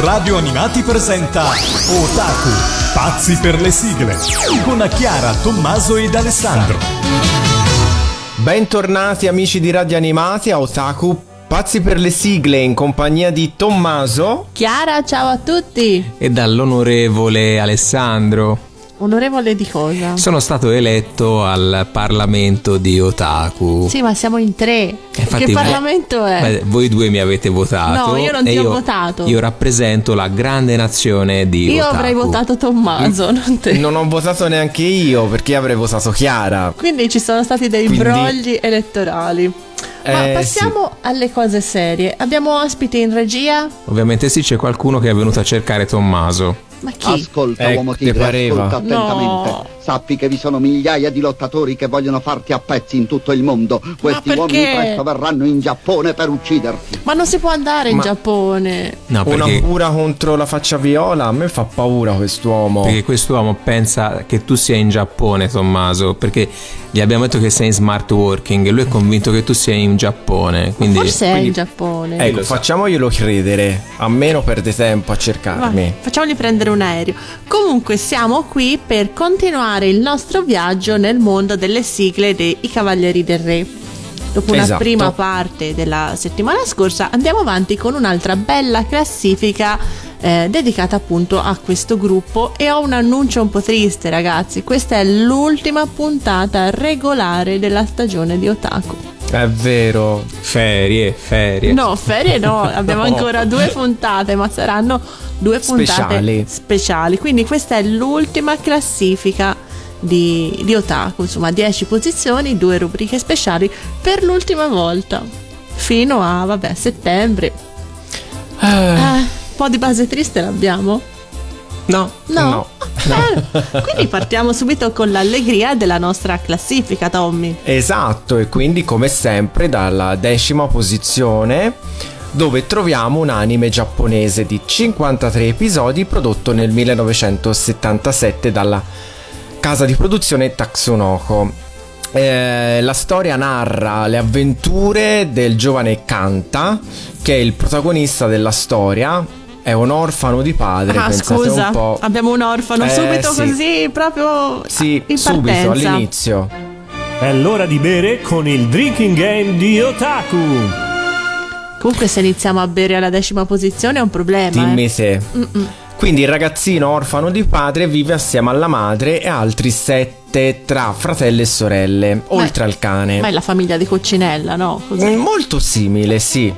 Radio Animati presenta Otaku, pazzi per le sigle, con Chiara, Tommaso ed Alessandro. Bentornati amici di Radio Animati a Otaku, pazzi per le sigle in compagnia di Tommaso. Chiara, ciao a tutti! E dall'onorevole Alessandro. Onorevole di cosa? Sono stato eletto al Parlamento di Otaku. Sì, ma siamo in tre. Infatti, che Parlamento è? Beh, voi due mi avete votato. No, io non ti ho votato. Io rappresento la grande nazione di io Otaku. Io avrei votato Tommaso, non te. Non ho votato neanche io perché avrei votato Chiara. Quindi ci sono stati dei Quindi... brogli elettorali. Ma eh, passiamo sì. alle cose serie. Abbiamo ospiti in regia? Ovviamente sì, c'è qualcuno che è venuto a cercare Tommaso. Ma chi? Ascolta, eh, uomo tigre, ascolta attentamente. No. Sappi che vi sono migliaia di lottatori che vogliono farti a pezzi in tutto il mondo. Questi uomini presto verranno in Giappone per ucciderti. Ma non si può andare in Ma... Giappone. No, perché... Una pura contro la faccia viola, a me fa paura quest'uomo. Perché quest'uomo pensa che tu sia in Giappone, Tommaso, perché gli abbiamo detto che sei in smart working e lui è convinto che tu sia in Giappone. Quindi... Forse quindi... è in Giappone. Ecco, facciamoglielo credere. A meno perde tempo a cercarmi. Vai, facciamogli prendere prendere un aereo. Comunque siamo qui per continuare il nostro viaggio nel mondo delle sigle dei Cavalieri del Re. Dopo una esatto. prima parte della settimana scorsa andiamo avanti con un'altra bella classifica eh, dedicata appunto a questo gruppo e ho un annuncio un po' triste ragazzi, questa è l'ultima puntata regolare della stagione di Otaku. È vero, ferie, ferie. No, ferie no, abbiamo ancora due puntate, ma saranno due puntate speciali. speciali. Quindi questa è l'ultima classifica di, di Otaku, insomma 10 posizioni, due rubriche speciali per l'ultima volta, fino a, vabbè, settembre. Eh. Eh, un po' di base triste l'abbiamo? No, no. no. Eh, quindi partiamo subito con l'allegria della nostra classifica, Tommy. Esatto, e quindi come sempre dalla decima posizione dove troviamo un anime giapponese di 53 episodi prodotto nel 1977 dalla casa di produzione Tatsunoko. Eh, la storia narra le avventure del giovane Kanta, che è il protagonista della storia, è un orfano di padre. Ah, scusa, un abbiamo un orfano eh, subito sì. così, proprio sì, in subito all'inizio. È l'ora di bere con il drinking game di Otaku. Comunque, se iniziamo a bere alla decima posizione è un problema. Dimmi eh. se. Mm-mm. Quindi il ragazzino orfano di padre vive assieme alla madre e altri sette tra fratelli e sorelle, oltre ma al cane. Ma è la famiglia di Coccinella, no? Così. Mm, molto simile, sì.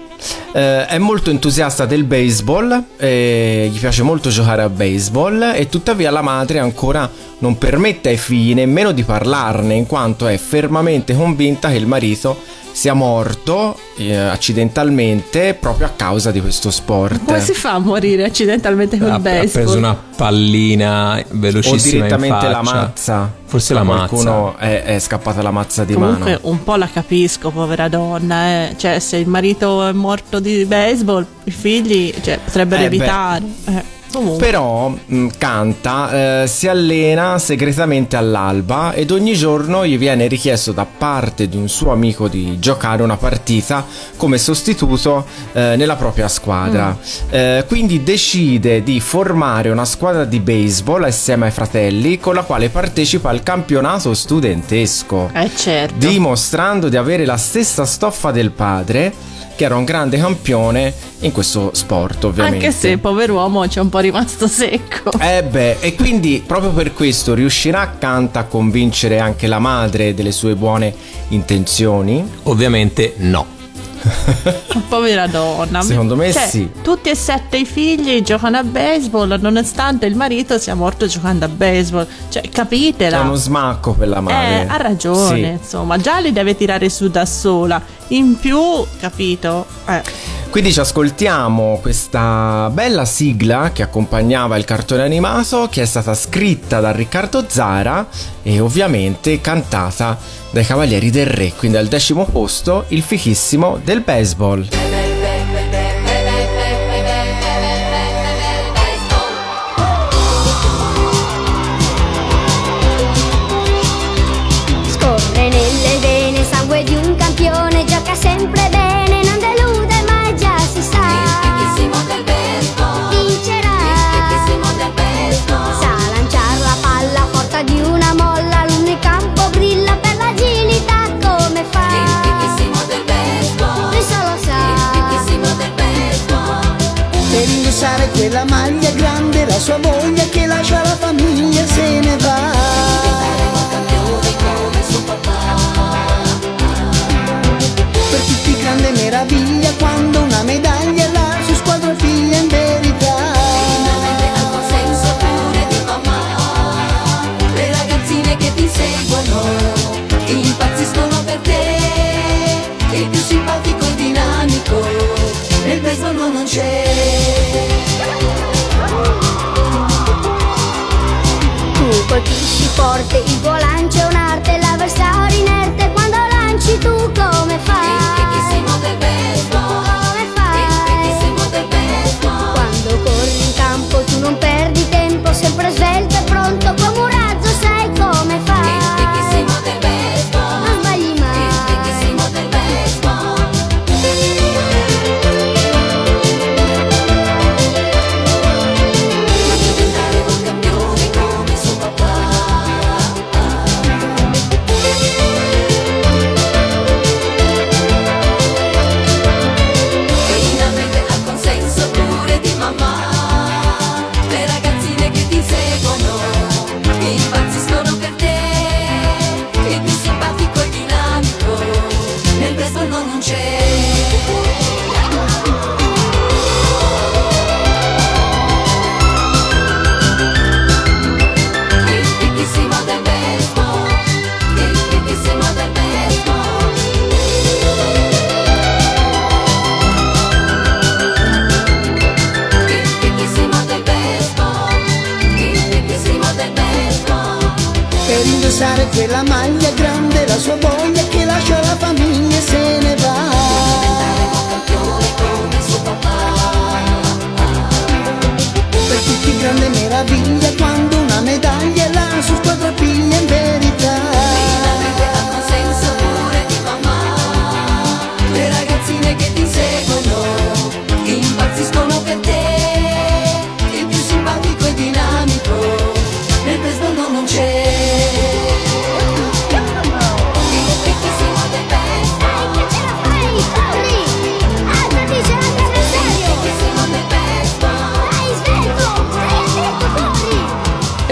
Eh, è molto entusiasta del baseball, eh, gli piace molto giocare a baseball e tuttavia la madre ancora non permette ai figli nemmeno di parlarne in quanto è fermamente convinta che il marito sia morto eh, accidentalmente proprio a causa di questo sport. Come si fa a morire accidentalmente col ha, baseball? Ha preso una pallina velocissima o direttamente la mazza. Forse la mazza. Qualcuno è, è scappata la mazza di Comunque, mano. Comunque un po' la capisco, povera donna. Eh. Cioè, se il marito è morto di baseball, i figli cioè, potrebbero eh evitare. Eh. Comunque. Però mh, mm, canta, eh, si allena segretamente all'alba ed ogni giorno gli viene richiesto da parte di un suo amico di giocare una partita come sostituto eh, nella propria squadra. Mm. Eh, quindi decide di formare una squadra di baseball assieme ai fratelli con la quale partecipa al campionato studentesco. Eh certo. Dimostrando di avere la stessa stoffa del padre che era un grande campione in questo sport, ovviamente. Anche se pover'uomo c'è un po' rimasto secco. Eh beh, e quindi proprio per questo riuscirà Kant a convincere anche la madre delle sue buone intenzioni? Ovviamente no. Povera donna. Secondo me cioè, sì. Tutti e sette i figli giocano a baseball, nonostante il marito sia morto giocando a baseball. Cioè, capitela. C'è uno smacco per la madre. Eh, ha ragione, sì. insomma. Già li deve tirare su da sola. In più, capito? Eh. Quindi ci ascoltiamo questa bella sigla che accompagnava il cartone animato che è stata scritta da Riccardo Zara e ovviamente cantata dai Cavalieri del Re, quindi al decimo posto il fichissimo del baseball. Quella maglia grande, la sua voglia che lascia la famiglia se ne va. Per tutti grande meraviglia quando una medaglia la sua squadra piglia in verità. Le ragazzine che ti seguono impazziscono per te. Il più simpatico e dinamico nel baseball non c'è. Tu colpisci forte, il tuo lancio è un'arte, l'avversario inerte quando lanci tu come fai? Come fai? Quando corri in campo tu non perdi tempo, sempre svelto quella maglia grande, la sua voglia che lascia la famiglia e se ne va. Per tutti grande meraviglia quando una medaglia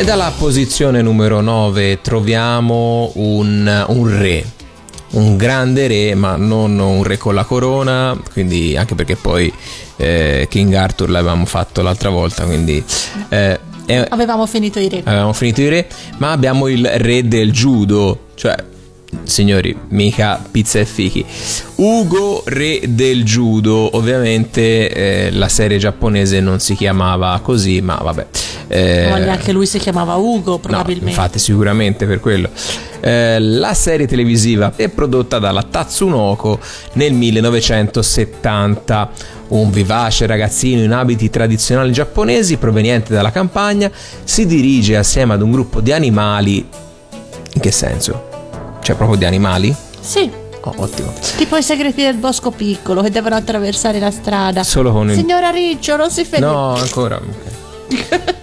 dalla posizione numero 9 troviamo un, un re. Un grande re, ma non un re con la corona, quindi anche perché poi eh, King Arthur l'avevamo fatto l'altra volta, quindi eh, è- Avevamo finito i re. avevamo finito i re, ma abbiamo il re del judo, cioè signori, mica pizza e fichi. Ugo, re del judo, ovviamente eh, la serie giapponese non si chiamava così, ma vabbè. Eh, Ma neanche lui si chiamava Ugo, No, probabilmente. infatti, sicuramente per quello. Eh, la serie televisiva è prodotta dalla Tatsunoko nel 1970. Un vivace ragazzino in abiti tradizionali giapponesi proveniente dalla campagna si dirige assieme ad un gruppo di animali. In che senso? Cioè, proprio di animali? Sì, Oh, ottimo. tipo i segreti del bosco piccolo che devono attraversare la strada. Solo con il. Signora Riccio, non si fermi. No, ancora.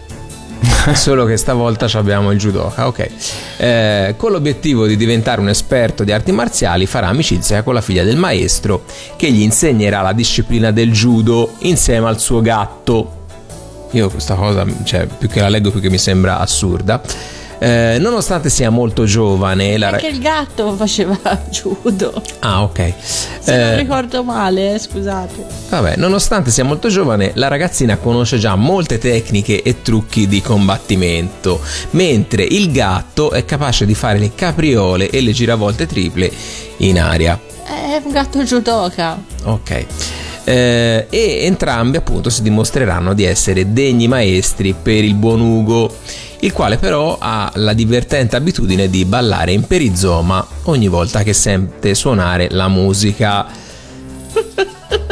Solo che stavolta abbiamo il judoka, ok. Eh, con l'obiettivo di diventare un esperto di arti marziali, farà amicizia con la figlia del maestro, che gli insegnerà la disciplina del judo insieme al suo gatto. Io questa cosa, cioè, più che la leggo, più che mi sembra assurda. Eh, nonostante sia molto giovane, la Anche il gatto faceva judo. Ah, ok. Se non Eh, ricordo male, eh, scusate. Vabbè, nonostante sia molto giovane, la ragazzina conosce già molte tecniche e trucchi di combattimento, mentre il gatto è capace di fare le capriole e le giravolte triple in aria. È un gatto judoka. Ok. Eh, e entrambi appunto si dimostreranno di essere degni maestri per il buon Ugo, il quale però ha la divertente abitudine di ballare in perizoma ogni volta che sente suonare la musica.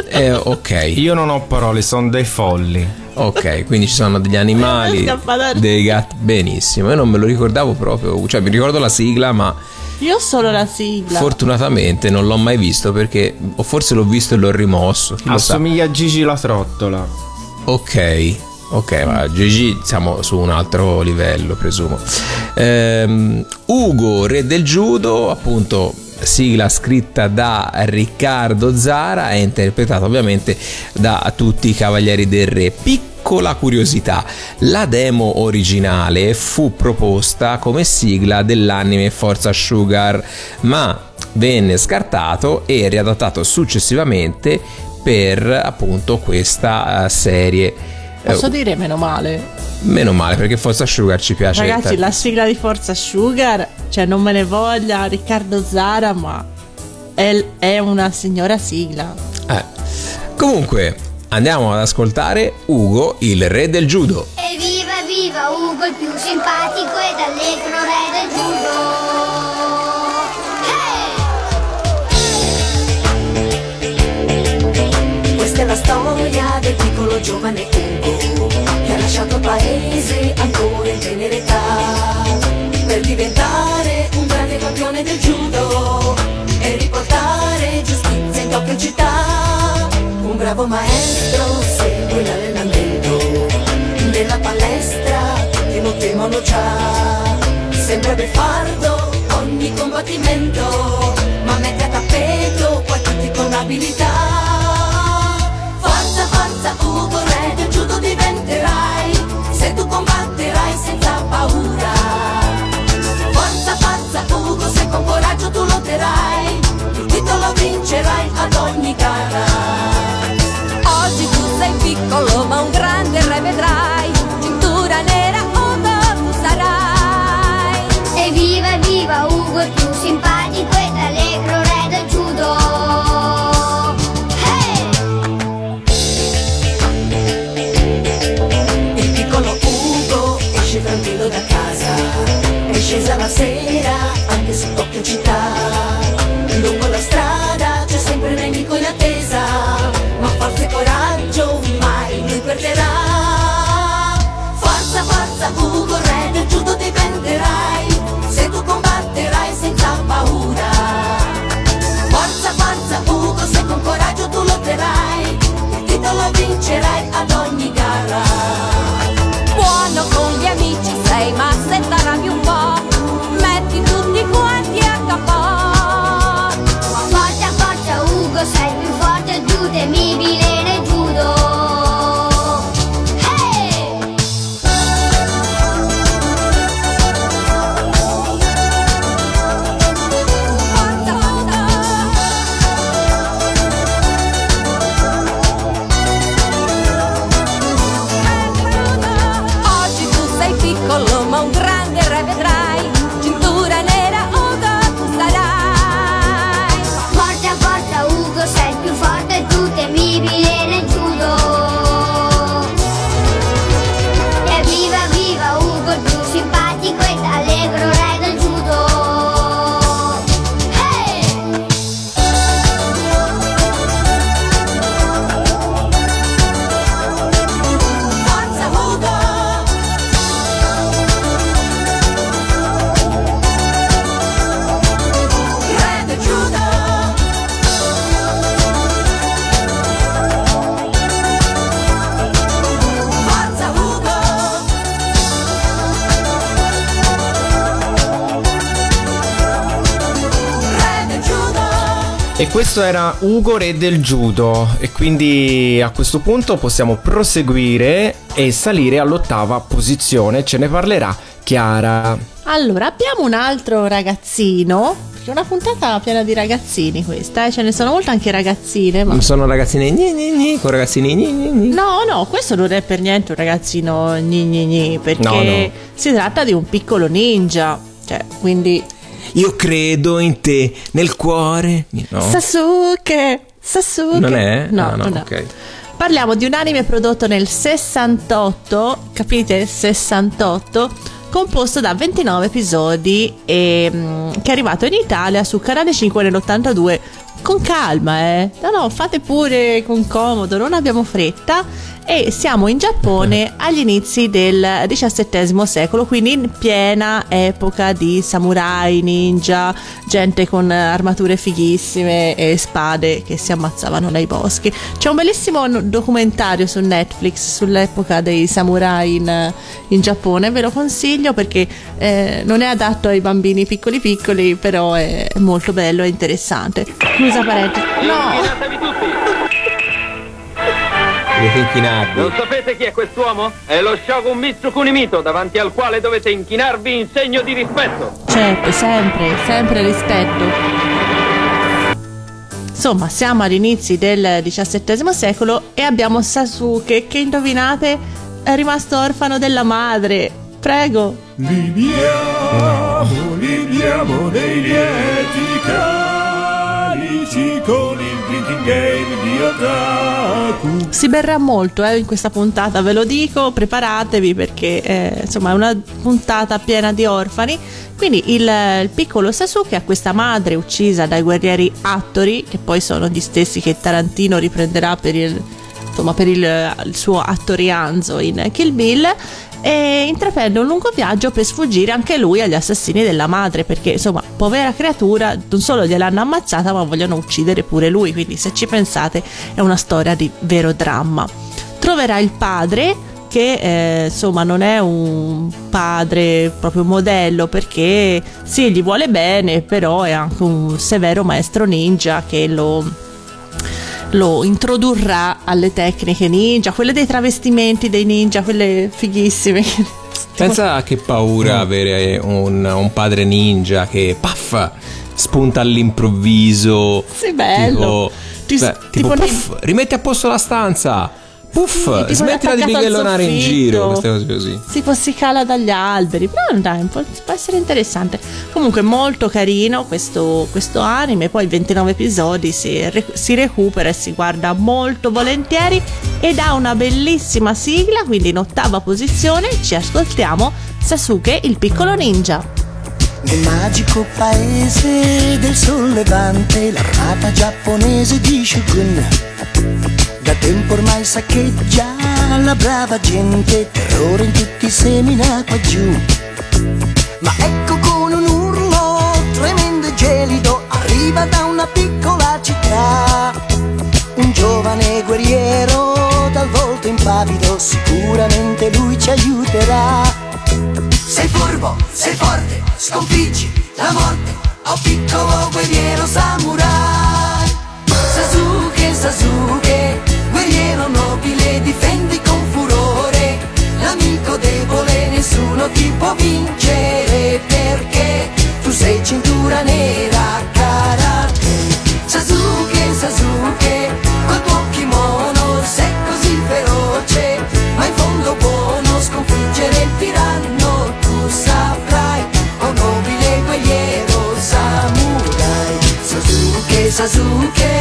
Eh, ok. Io non ho parole, sono dei folli. Ok, quindi ci sono degli animali, dei gatti. Benissimo, io non me lo ricordavo proprio. Cioè, mi ricordo la sigla, ma Io ho solo la sigla. fortunatamente non l'ho mai visto perché. O forse l'ho visto e l'ho rimosso. Assomiglia a Gigi la trottola. Ok, ok, ma Gigi siamo su un altro livello, presumo. Ehm, Ugo, re del judo, appunto. Sigla scritta da Riccardo Zara e interpretata ovviamente da tutti i cavalieri del re. piccola curiosità. La demo originale fu proposta come sigla dell'anime Forza Sugar, ma venne scartato e riadattato successivamente per appunto questa uh, serie. Posso uh, dire meno male? Meno male perché Forza Sugar ci piace. Ragazzi, la sigla di Forza Sugar, cioè non me ne voglia Riccardo Zara, ma è, è una signora sigla. Eh. Comunque, andiamo ad ascoltare Ugo, il re del judo. Evviva, evviva Ugo, il più simpatico ed allegro re del judo. La storia del piccolo giovane Ugo che ha lasciato il paese ancora in tenera età per diventare un grande campione del judo e riportare giustizia in Tokyo città. Un bravo maestro segue l'allenamento nella palestra che non temono già. Sembra beffardo ogni combattimento, ma mette a tappeto poi tutti con abilità. Forza, Ugo, re del judo diventerai. Se tu combatterai senza paura. Forza, forza, Ugo, se con coraggio tu lotterai. Il titolo vincerai ad ogni gara. Oggi tu sei piccolo ma un grande re vedrai. Cintura nera, Ugo, tu sarai. Evviva, evviva Ugo, più simpatico la sera anche su Tokyo città. Lungo la strada c'è sempre un nemico in attesa Ma forza e coraggio mai lui perderà. Forza, forza Ugo, re del judo diventerai. Se tu combatterai senza paura. Forza, forza Ugo, se con coraggio tu lotterai. Il titolo vincerai ad ogni gara più questo era Ugo Re del Judo e quindi a questo punto possiamo proseguire e salire all'ottava posizione, ce ne parlerà Chiara. Allora, abbiamo un altro ragazzino. È una puntata piena di ragazzini questa, eh? ce ne sono molte anche ragazzine. Ma... Sono ragazzini gni gni gni, con ragazzini gni gni gni. No, no, questo non è per niente un ragazzino gni gni gni, perché No, no. si tratta di un piccolo ninja. Cioè, quindi Io credo in te, nel cuore. No? Sasuke, Sasuke. Non è? No, Ah, no, non è. ok. Parliamo di un anime prodotto nel 68, capite? 68, composto da 29 episodi e, mm, che è arrivato in Italia su Canale 5 nell'82. Con calma, eh. No, no, fate pure con comodo, non abbiamo fretta. E siamo in Giappone agli inizi del XVII secolo, quindi in piena epoca di samurai, ninja, gente con armature fighissime e spade che si ammazzavano nei boschi. C'è un bellissimo documentario su Netflix sull'epoca dei samurai in, in Giappone, ve lo consiglio perché eh, non è adatto ai bambini piccoli piccoli, però è molto bello e interessante. Scusa parente. No! Dovete inchinarvi. Non sapete chi è quest'uomo? È lo Shogun Mitsukunimito, davanti al quale dovete inchinarvi in segno di rispetto. Certo, sempre, sempre rispetto. Insomma, siamo agli inizi del XVII secolo e abbiamo Sasuke che, indovinate, è rimasto orfano della madre. Prego. Libiamo, libiamo nei lieti calici con il drinking game di Otaku. Si berrà molto eh, in questa puntata, ve lo dico, preparatevi perché eh, insomma è una puntata piena di orfani. Quindi il, il piccolo Sasuke ha questa madre uccisa dai guerrieri Attori, che poi sono gli stessi che Tarantino riprenderà per il, insomma, per il, il suo attorianzo in Kill Bill e intraprende un lungo viaggio per sfuggire anche lui agli assassini della madre perché insomma povera creatura non solo gliel'hanno ammazzata ma vogliono uccidere pure lui quindi se ci pensate è una storia di vero dramma. Troverà il padre che eh, insomma non è un padre proprio modello perché sì gli vuole bene però è anche un severo maestro ninja che lo lo introdurrà alle tecniche ninja, quelle dei travestimenti dei ninja, quelle fighissime. Pensa che paura avere un, un padre ninja che paff spunta all'improvviso. Sì, bello. Tipo, Ti- beh, tipo tipo, puff, rimetti a posto la stanza. Puff, Sì, smettila di bighellonare in giro, queste cose così. Si cala dagli alberi, però dai, po' può essere interessante. Comunque molto carino questo, questo anime, poi 29 episodi si, si recupera e si guarda molto volentieri ed ha una bellissima sigla, quindi in ottava posizione ci ascoltiamo Sasuke il piccolo ninja. Nel magico paese del sollevante, l'armata giapponese di Shogun da tempo ormai saccheggia la brava gente, terrore in tutti semina qua giù. Ma ecco con un urlo tremendo e gelido arriva da una piccola città. Un giovane guerriero dal volto impavido, sicuramente lui ci aiuterà. Sei furbo, sei forte, sconfiggi la morte, oh piccolo guerriero samurai. Sasuke, Sasuke, può vincere perché tu sei cintura nera karate. Sasuke, Sasuke, col tuo kimono sei così feroce, ma in fondo buono sconfiggere il tiranno tu saprai, oh nobile guerriero samurai. Sasuke, Sasuke,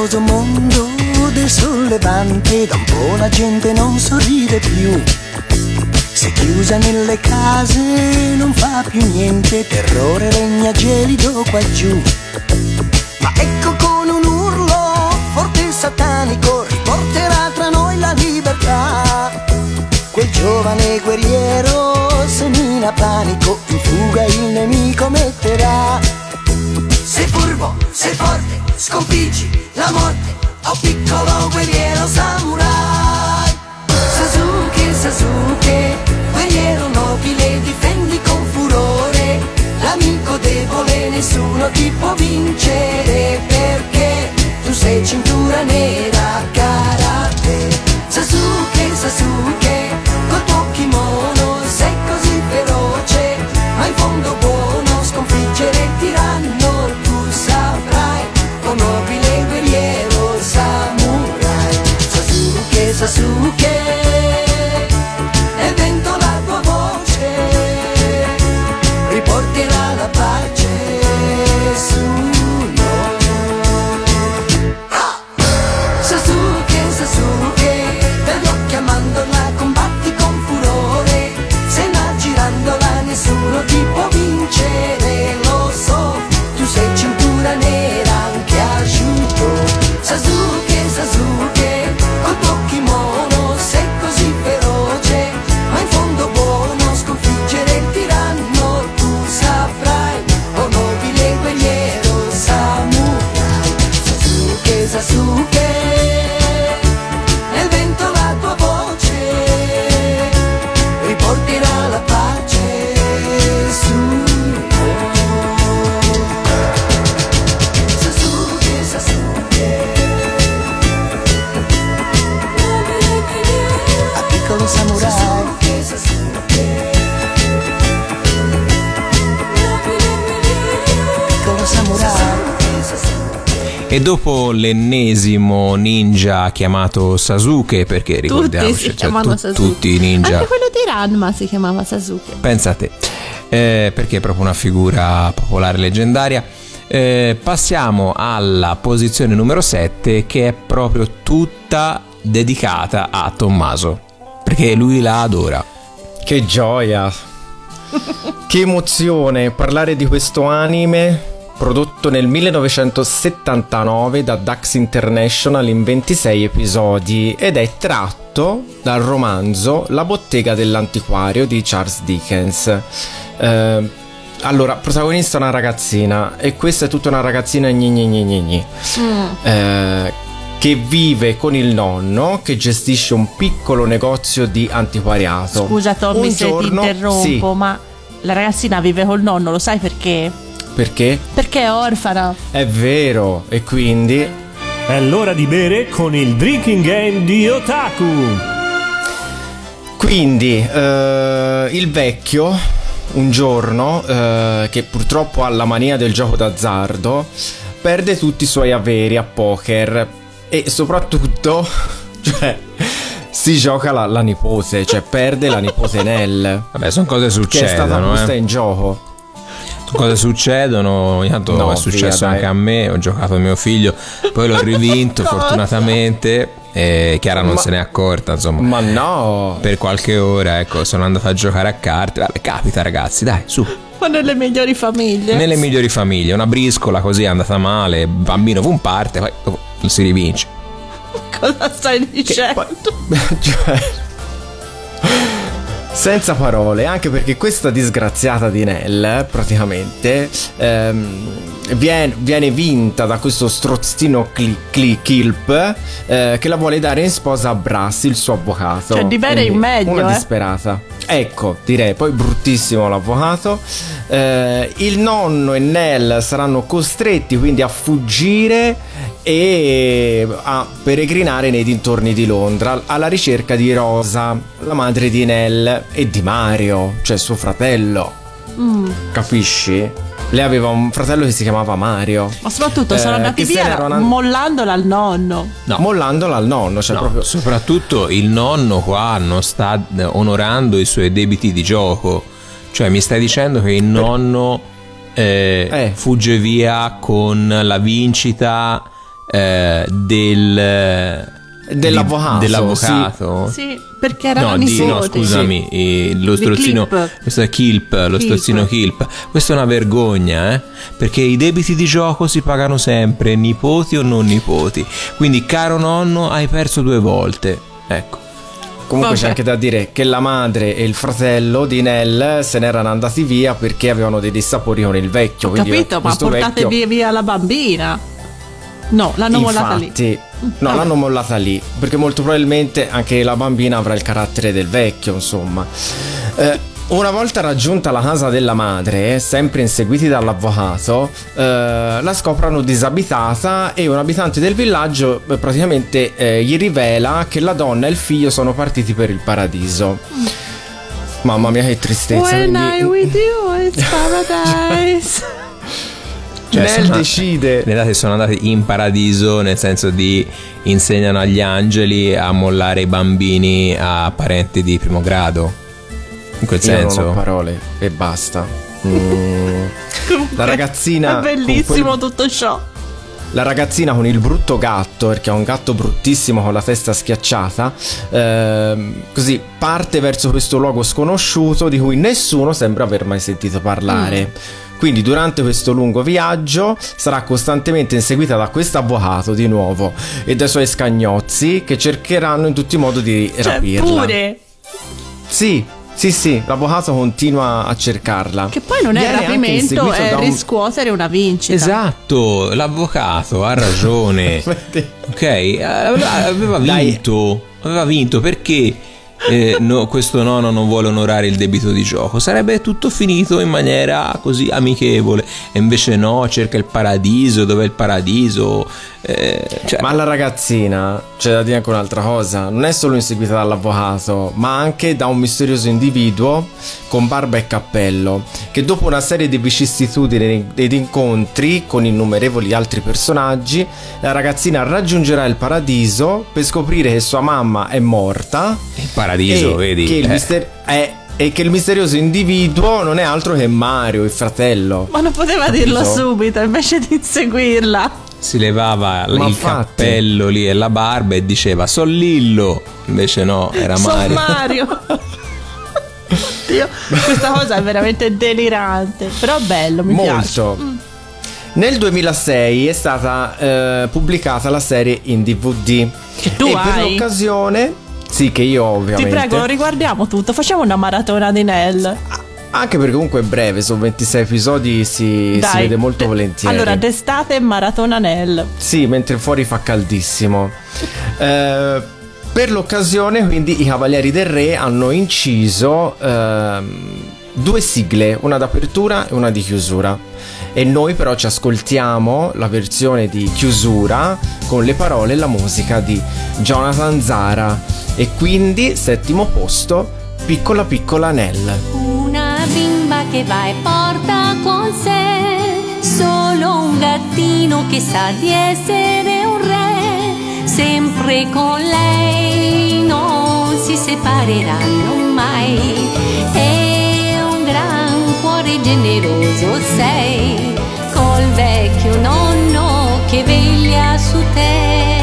misterioso mondo del sollevante da un po' la gente non sorride più. Se chiusa nelle case non fa più niente, terrore regna gelido qua giù. Ma ecco con un urlo forte e satanico riporterà tra noi la libertà. Quel giovane guerriero semina panico, in fuga il nemico metterà. Sei furbo, sei forte, sconfiggi la morte, oh piccolo guerriero samurai. Sasuke, Sasuke, guerriero nobile, difendi con furore. L'amico debole nessuno ti può vincere E dopo l'ennesimo ninja chiamato Sasuke, perché ricordiamoci, Tutti cioè, tu- tutti i ninja. Anche quello di Ranma si chiamava Sasuke. Pensa a te, Eh, perché è proprio una figura popolare leggendaria. Eh, passiamo alla posizione numero 7 che è proprio tutta dedicata a Tommaso, perché lui la adora. Che gioia! che emozione parlare di questo anime prodotto nel 1979 da Dax International in 26 episodi ed è tratto dal romanzo La bottega dell'antiquario di Charles Dickens. Eh, allora, protagonista è una ragazzina e questa è tutta una ragazzina gni gni gni gni gni. Eh, che vive con il nonno che gestisce un piccolo negozio di antiquariato. Scusa Tommy Un se ti giorno- interrompo, sì, ma la ragazzina vive col nonno, lo sai perché? Perché? Perché è orfana. È vero, e quindi È l'ora di bere con il drinking game di Otaku. Quindi eh, il vecchio un giorno, eh, che purtroppo ha la mania del gioco d'azzardo, perde tutti i suoi averi a poker e soprattutto, cioè, si gioca la, la nipote, cioè perde la nipote Nell, Vabbè, sono cose che è stata posta eh. in gioco. Cose succedono, ogni tanto No, è successo via, anche a me, ho giocato a mio figlio, poi l'ho rivinto fortunatamente e Chiara non Ma- se n'è accorta, insomma. Ma no! Per qualche ora, ecco, sono andato a giocare a carte. Vabbè, capita ragazzi, dai, su. Ma nelle migliori famiglie. Nelle migliori famiglie, una briscola così è andata male, bambino un parte, poi dopo si rivince. Cosa stai dicendo? cioè, senza parole, anche perché questa disgraziata di Nell, praticamente, ehm, viene, viene vinta da questo strozzino cli, cli- Kilp eh, che la vuole dare in sposa a Brassi, il suo avvocato. Cioè, di bene in meglio, Una eh. disperata. Ecco, direi, poi bruttissimo l'avvocato. Eh, il nonno e Nell saranno costretti quindi a fuggire e a peregrinare nei dintorni di Londra alla ricerca di Rosa, la madre di Nell e di Mario, cioè suo fratello. Mm. Capisci? Lei aveva un fratello che si chiamava Mario. Ma soprattutto sono Eh, andati via erano- mollandola al nonno. No. Mollandola al nonno, cioè No, proprio soprattutto il nonno qua non sta eh, onorando i suoi debiti di gioco. Cioè, mi stai dicendo che il nonno eh, Eh. fugge via con la vincita eh, del Dell'avvocato, di- dell'avvocato? Sì, perché era No, di, no, scusami, eh, lo strozzino, questo è Kilp, lo Kilp. strozzino Kilp. Questa è una vergogna, eh? Perché i debiti di gioco si pagano sempre, nipoti o non nipoti. Quindi, caro nonno, hai perso due volte. Ecco. Comunque Vabbè. c'è anche da dire che la madre e il fratello di Nell se n'erano andati via perché avevano dei dissapori con il vecchio. Ho capito, ma portate vecchio- via via la bambina. No, l'hanno mollata lì. No, Vabbè. l'hanno mollata lì perché molto probabilmente anche la bambina avrà il carattere del vecchio, insomma. Eh, una volta raggiunta la casa della madre, sempre inseguiti dall'avvocato, eh, la scoprono disabitata e un abitante del villaggio eh, praticamente eh, gli rivela che la donna e il figlio sono partiti per il paradiso. Mamma mia che tristezza. When quindi- I with you, it's paradise. Cioè, Nell sono- decide Le date sono andate in paradiso, nel senso di insegnano agli angeli a mollare i bambini a parenti di primo grado. In quel Io non ho senso. parole e basta. Mm. La ragazzina È bellissimo quel- tutto ciò. La ragazzina con il brutto gatto, perché ha un gatto bruttissimo con la testa schiacciata, ehm, così parte verso questo luogo sconosciuto di cui nessuno sembra aver mai sentito parlare. Quindi durante questo lungo viaggio sarà costantemente inseguita da questo avvocato di nuovo e dai suoi scagnozzi che cercheranno in tutti i modi di Cioè, rapirla. pure. Sì, sì, sì, l'avvocato continua a cercarla. Che poi non è Viene rapimento, è un- riscuotere una vincita. Esatto, l'avvocato ha ragione. ok, aveva, vinto. Aveva vinto perché eh, no, questo nonno non vuole onorare il debito di gioco. Sarebbe tutto finito in maniera così amichevole. E invece no, cerca il paradiso. Dov'è il paradiso? Eh, cioè, Ma la ragazzina, c'è da dire anche un'altra cosa, non è solo inseguita dall'avvocato, ma anche da un misterioso individuo con barba e cappello, che dopo una serie di vicissitudini ed incontri con innumerevoli altri personaggi, la ragazzina raggiungerà il paradiso per scoprire che sua mamma è morta. il paradiso, e vedi? Che il eh. mister- è- e che il misterioso individuo non è altro che Mario, il fratello. Ma non poteva dirlo Capito? subito invece di inseguirla. Si levava Ma il infatti. cappello lì e la barba e diceva Son Lillo. Invece no, era Son Mario. Mario. Oddio, questa cosa è veramente delirante. Però bello, mi piace. Molto. Nel 2006 è stata eh, pubblicata la serie in DVD. Che tu e per hai? l'occasione, sì, che io Ti ovviamente. prego, lo riguardiamo tutto. Facciamo una maratona di Nell. Anche perché comunque è breve, sono 26 episodi, si, si Dai. vede molto De- volentieri. Allora, d'estate maratona Nell. Sì, mentre fuori fa caldissimo. Eh, per l'occasione, quindi, i Cavalieri del Re hanno inciso ehm, due sigle, una d'apertura e una di chiusura. E noi però ci ascoltiamo la versione di chiusura con le parole e la musica di Jonathan Zara. E quindi, settimo posto, Piccola Piccola Nell. Bimba che va e porta con sé solo un gattino che sa di essere un re, sempre con lei non si separeranno mai. È un gran cuore generoso sei, col vecchio nonno che veglia su te.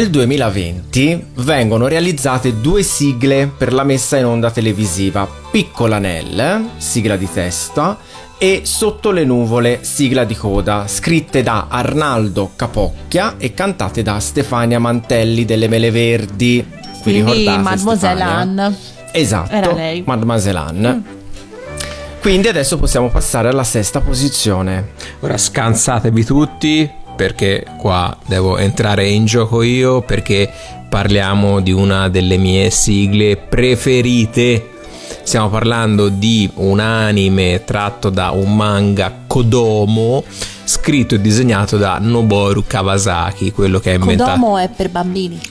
Nel 2020 vengono realizzate due sigle per la messa in onda televisiva, Piccola Nell, sigla di testa, e Sotto le nuvole, sigla di coda, scritte da Arnaldo Capocchia e cantate da Stefania Mantelli delle Mele Verdi. Vi Quindi ricordate Mademoiselle? Anne. Esatto, Era lei. Mademoiselle Anne. Mm. Quindi adesso possiamo passare alla sesta posizione. Ora scansatevi tutti perché qua devo entrare in gioco io perché parliamo di una delle mie sigle preferite. Stiamo parlando di un anime tratto da un manga Kodomo scritto e disegnato da Noboru Kawasaki, quello che ha inventato. Kodomo è per bambini.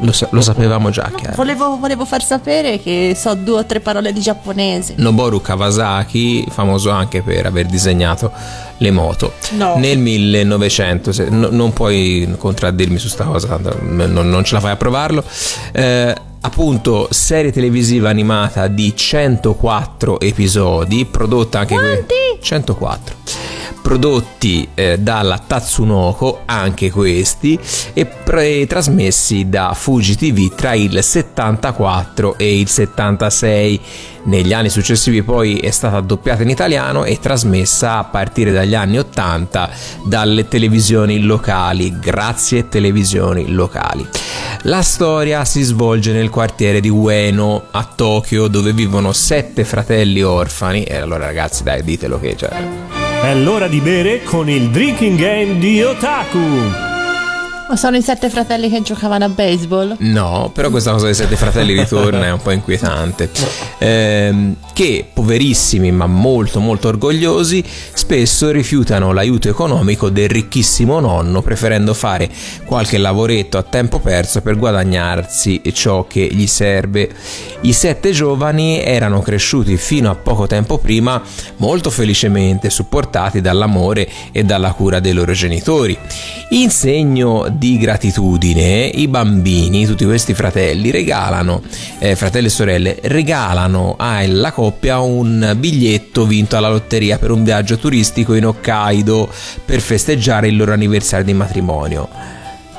Lo, sa- lo sapevamo già, chiaro. Volevo, volevo far sapere che so due o tre parole di giapponese. Noboru Kawasaki, famoso anche per aver disegnato le moto. No. Nel 1900, se- no- non puoi contraddirmi su sta cosa, non, non ce la fai a provarlo. Eh, appunto, serie televisiva animata di 104 episodi, prodotta anche qui. 104 prodotti eh, dalla Tatsunoko, anche questi, e pre- trasmessi da Fuji TV tra il 74 e il 76. Negli anni successivi poi è stata doppiata in italiano e trasmessa a partire dagli anni 80 dalle televisioni locali, grazie televisioni locali. La storia si svolge nel quartiere di Ueno a Tokyo dove vivono sette fratelli orfani e allora ragazzi dai ditelo che cioè, È l'ora di bere con il drinking game di Otaku. Ma sono i sette fratelli che giocavano a baseball? No, però questa cosa dei sette fratelli ritorna è un po' inquietante. Ehm, che poverissimi ma molto molto orgogliosi spesso rifiutano l'aiuto economico del ricchissimo nonno preferendo fare qualche lavoretto a tempo perso per guadagnarsi ciò che gli serve. I sette giovani erano cresciuti fino a poco tempo prima molto felicemente supportati dall'amore e dalla cura dei loro genitori. In segno di gratitudine, i bambini, tutti questi fratelli, regalano, eh, fratelli e sorelle, regalano alla coppia un biglietto vinto alla lotteria per un viaggio turistico in Hokkaido per festeggiare il loro anniversario di matrimonio.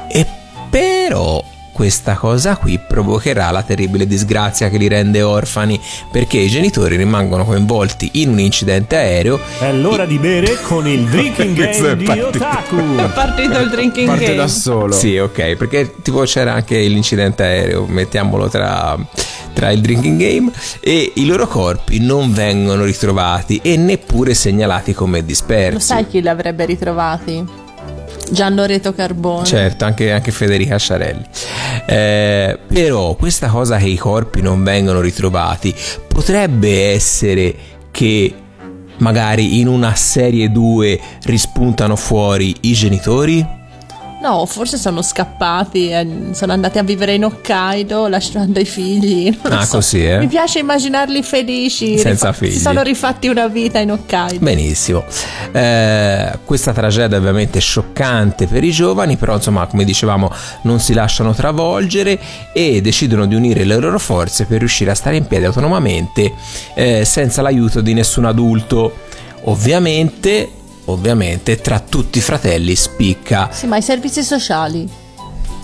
E però questa cosa qui provocherà la terribile disgrazia che li rende orfani perché i genitori rimangono coinvolti in un incidente aereo. È l'ora di bere con il drinking game è di partito. Otaku. È partito il drinking Parte game. da solo. Sì, ok, perché tipo c'era anche l'incidente aereo, mettiamolo tra, tra il drinking game e i loro corpi non vengono ritrovati e neppure segnalati come dispersi. Lo sai chi li avrebbe ritrovati? Gianloreto Carbone. Certo, anche, anche Federica Sciarelli. Eh, però questa cosa che i corpi non vengono ritrovati potrebbe essere che magari in una serie 2 rispuntano fuori i genitori? No, forse sono scappati e sono andati a vivere in Hokkaido lasciando i figli. Ah, so. così, eh? Mi piace immaginarli felici. Senza rifa- figli. Si sono rifatti una vita in Hokkaido. Benissimo. Eh, questa tragedia è ovviamente scioccante per i giovani, però insomma, come dicevamo, non si lasciano travolgere e decidono di unire le loro forze per riuscire a stare in piedi autonomamente eh, senza l'aiuto di nessun adulto. Ovviamente, ovviamente, tra tutti i fratelli spicca Sì, ma i servizi sociali?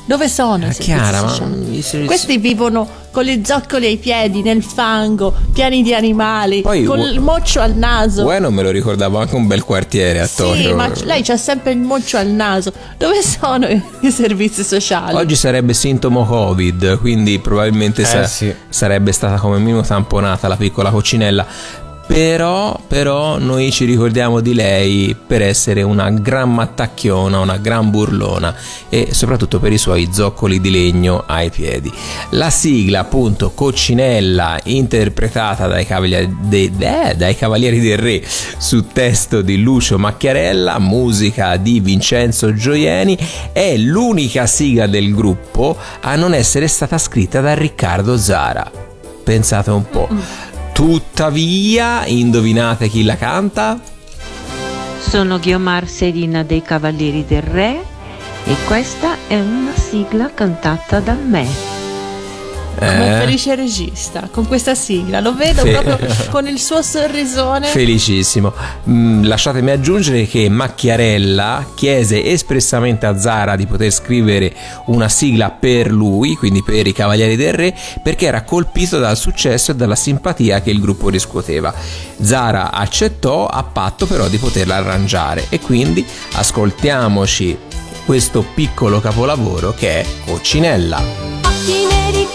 Dove sono i servizi Chiara, ma sociali? i servizi- Questi vivono con gli zoccoli ai piedi, nel fango, pieni di animali, Poi con u- il moccio al naso. Uè, non me lo ricordavo anche un bel quartiere a sì, Tokyo. ma lei c'ha sempre il moccio al naso. Dove sono i, i servizi sociali? Oggi sarebbe sintomo Covid, quindi probabilmente Eh, sa- sì. sarebbe stata come minimo tamponata la piccola coccinella. Però, però noi ci ricordiamo di lei per essere una gran mattacchiona, una gran burlona e soprattutto per i suoi zoccoli di legno ai piedi. La sigla, appunto, Coccinella, interpretata dai Cavalieri, de- eh, dai Cavalieri del Re su testo di Lucio Macchiarella, musica di Vincenzo Gioieni, è l'unica sigla del gruppo a non essere stata scritta da Riccardo Zara. Pensate un po'. Tuttavia, indovinate chi la canta? Sono Ghiomar Serina dei Cavalieri del Re e questa è una sigla cantata da me. Come Eh? felice regista, con questa sigla, lo vedo Fe- proprio con il suo sorrisone. Felicissimo. Mm, lasciatemi aggiungere che Macchiarella chiese espressamente a Zara di poter scrivere una sigla per lui, quindi per i Cavalieri del Re, perché era colpito dal successo e dalla simpatia che il gruppo riscuoteva. Zara accettò a patto però di poterla arrangiare e quindi ascoltiamoci questo piccolo capolavoro che è Coccinella. Occhi neri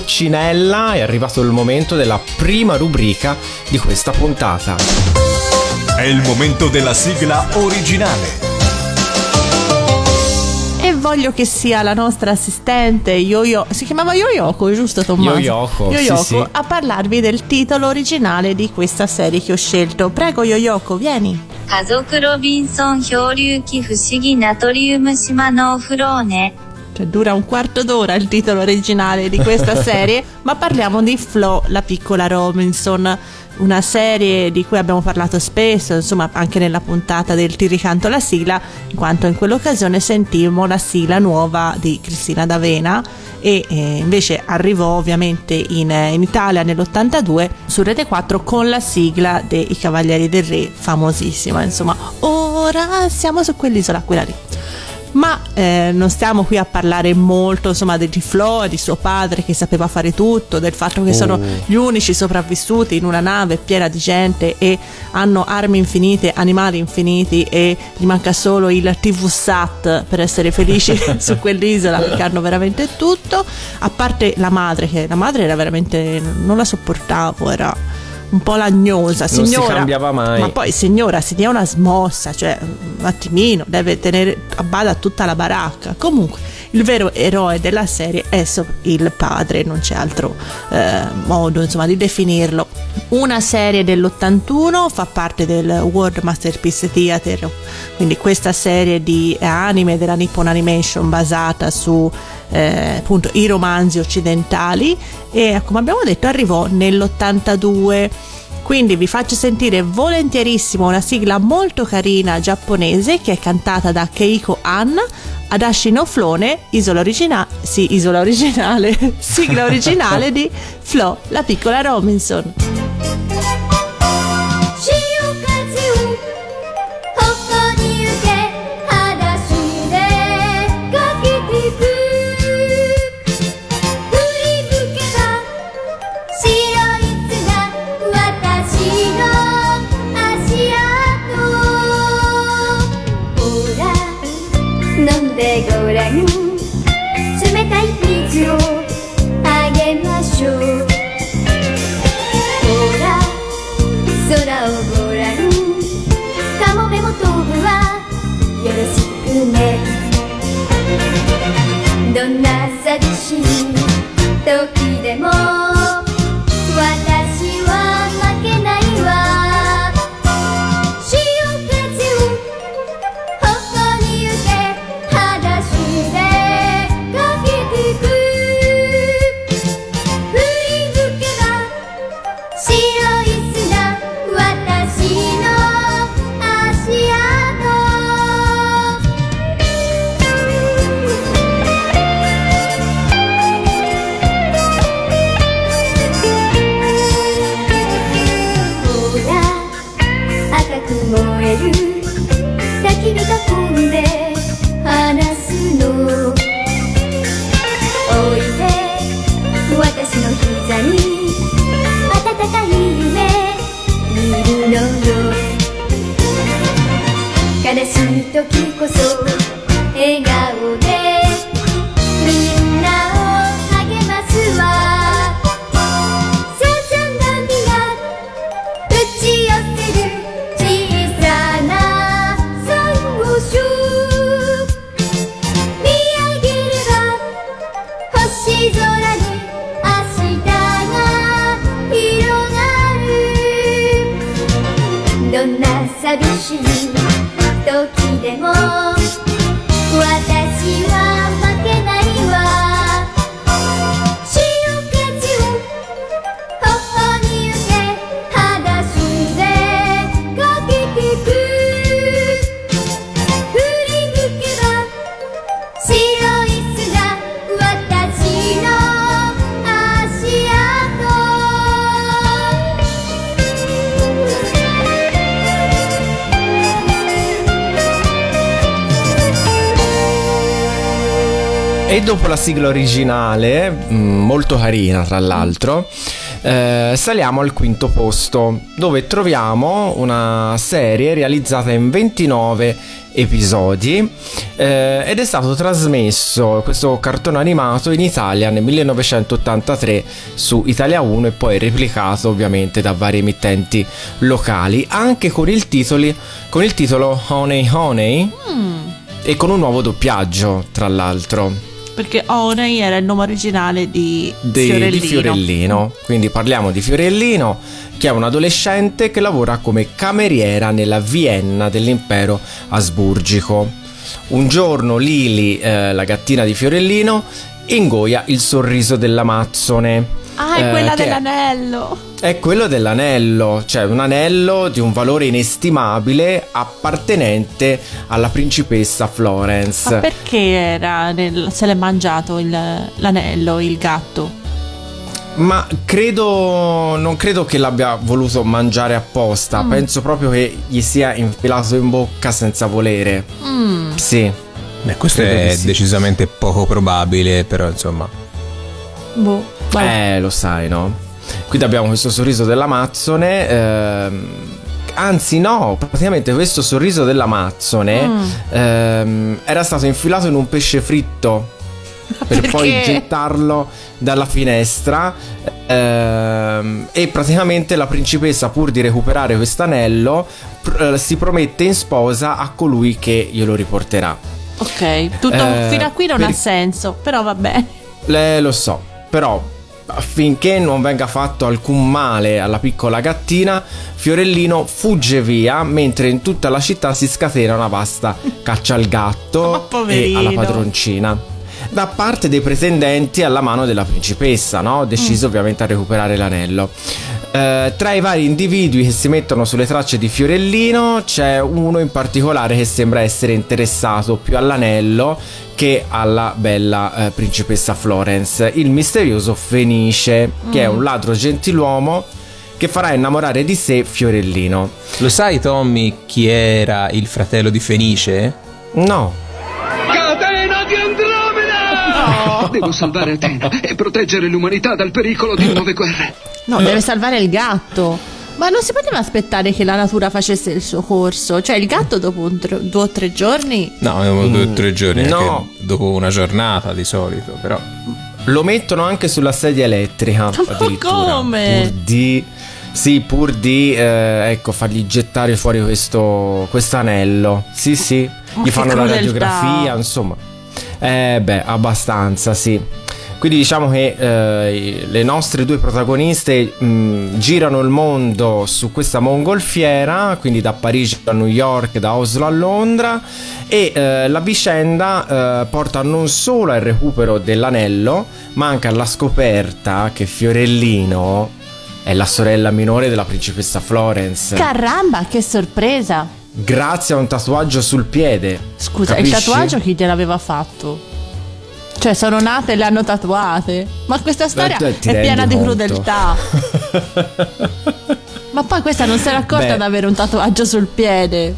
coccinella è arrivato il momento della prima rubrica di questa puntata. È il momento della sigla originale. E voglio che sia la nostra assistente Yo-Yo, si chiamava Yo-Yoko, giusto Tommaso? Yo-Yoko, sì, Yo-Yoko, sì. a parlarvi del titolo originale di questa serie che ho scelto. Prego Yo-Yoko, vieni. 家族ロビンソン漂流記不思議ナトリウム島のお風呂ね Cioè, dura un quarto d'ora il titolo originale di questa serie, ma parliamo di Flo, la piccola Robinson, una serie di cui abbiamo parlato spesso, insomma anche nella puntata del Ti ricanto la sigla, in quanto in quell'occasione sentimmo la sigla nuova di Cristina D'Avena e eh, invece arrivò ovviamente in, in Italia nell'82 su Rete 4 con la sigla dei Cavalieri del Re, famosissima, insomma ora siamo su quell'isola, quella lì. Ma eh, non stiamo qui a parlare molto insomma di Flo di suo padre che sapeva fare tutto, del fatto che sono Oh. gli unici sopravvissuti in una nave piena di gente e hanno armi infinite, animali infiniti e gli manca solo il TV SAT per essere felici su quell'isola perché hanno veramente tutto, a parte la madre che la madre era veramente non la sopportavo, era un po' lagnosa, Non si signora. cambiava mai. Ma poi signora, si dia una smossa, cioè un attimino, deve tenere a bada tutta la baracca. Comunque, il vero eroe della serie è il padre, non c'è altro eh, modo insomma di definirlo. Una serie dell'81 fa parte del World Masterpiece Theater, quindi questa serie di anime della Nippon Animation basata su eh, appunto i romanzi occidentali e come abbiamo detto arrivò nell'82 quindi vi faccio sentire volentierissimo una sigla molto carina giapponese che è cantata da Keiko Anna Adashi no Flone, isola originale, sì, isola originale, sigla originale di Flo, la piccola Robinson. Sigla originale, mh, molto carina tra l'altro, eh, saliamo al quinto posto, dove troviamo una serie realizzata in 29 episodi eh, ed è stato trasmesso questo cartone animato in Italia nel 1983 su Italia 1 e poi replicato ovviamente da varie emittenti locali, anche con il, titoli, con il titolo Honey Honey e con un nuovo doppiaggio tra l'altro. Perché Oney era il nome originale di di Fiorellino. di Fiorellino. Quindi parliamo di Fiorellino, che è un adolescente che lavora come cameriera nella Vienna dell'impero asburgico. Un giorno Lili, eh, la gattina di Fiorellino, ingoia il sorriso dell'Amazzone. Ah, è eh, quella dell'anello. È quello dell'anello, cioè un anello di un valore inestimabile appartenente alla principessa Florence. Ma perché era nel- se l'è mangiato il- l'anello, il gatto? Ma credo. Non credo che l'abbia voluto mangiare apposta. Mm. Penso proprio che gli sia infilato in bocca senza volere. Mm. Sì. Beh, questo Credo è sì. decisamente poco probabile, però insomma. Boh. vabbè. Eh, lo sai, no? Quindi abbiamo questo sorriso dell'Amazzone. ehm, anzi, no, praticamente questo sorriso dell'Amazzone Mm. ehm, era stato infilato in un pesce fritto. Per poi gettarlo dalla finestra ehm, e praticamente la principessa pur di recuperare quest'anello pr- eh, si promette in sposa a colui che glielo riporterà Ok, tutto Eh, fino a qui non per- ha senso, però va bene. Le- lo so, però affinché non venga fatto alcun male alla piccola gattina, Fiorellino fugge via mentre in tutta la città si scatena una vasta caccia al gatto e poverino. alla padroncina. da parte dei pretendenti alla mano della principessa, no? deciso ovviamente a recuperare l'anello. Eh, tra i vari individui che si mettono sulle tracce di Fiorellino c'è uno in particolare che sembra essere interessato più all'anello che alla bella eh, principessa Florence, il misterioso Fenice, che è un ladro gentiluomo che farà innamorare di sé Fiorellino. Lo sai, Tommy, chi era il fratello di Fenice? No. Devo salvare Atena e proteggere l'umanità dal pericolo di nuove guerre. No, deve salvare il gatto. Ma non si poteva aspettare che la natura facesse il suo corso? Cioè, il gatto dopo un tre- due o tre giorni. No, avevamo due o tre giorni, no. dopo una giornata di solito, però. Lo mettono anche sulla sedia elettrica. addirittura, come? Pur di. Sì, pur di ecco, fargli gettare fuori questo anello. Sì, sì. Ma Gli fanno la radiografia, insomma. Eh, beh, abbastanza, sì. Quindi diciamo che eh, le nostre due protagoniste mh, girano il mondo su questa mongolfiera, quindi da Parigi a New York, da Oslo a Londra e eh, la vicenda eh, porta non solo al recupero dell'anello, ma anche alla scoperta che Fiorellino è la sorella minore della principessa Florence. Caramba, che sorpresa! Grazie a un tatuaggio sul piede. Scusa, Capisci? il tatuaggio chi gliel'aveva fatto? Cioè, sono nate e le hanno tatuate. Ma questa storia Beh, è piena di conto? crudeltà. Ma poi questa non si era accorta di avere un tatuaggio sul piede.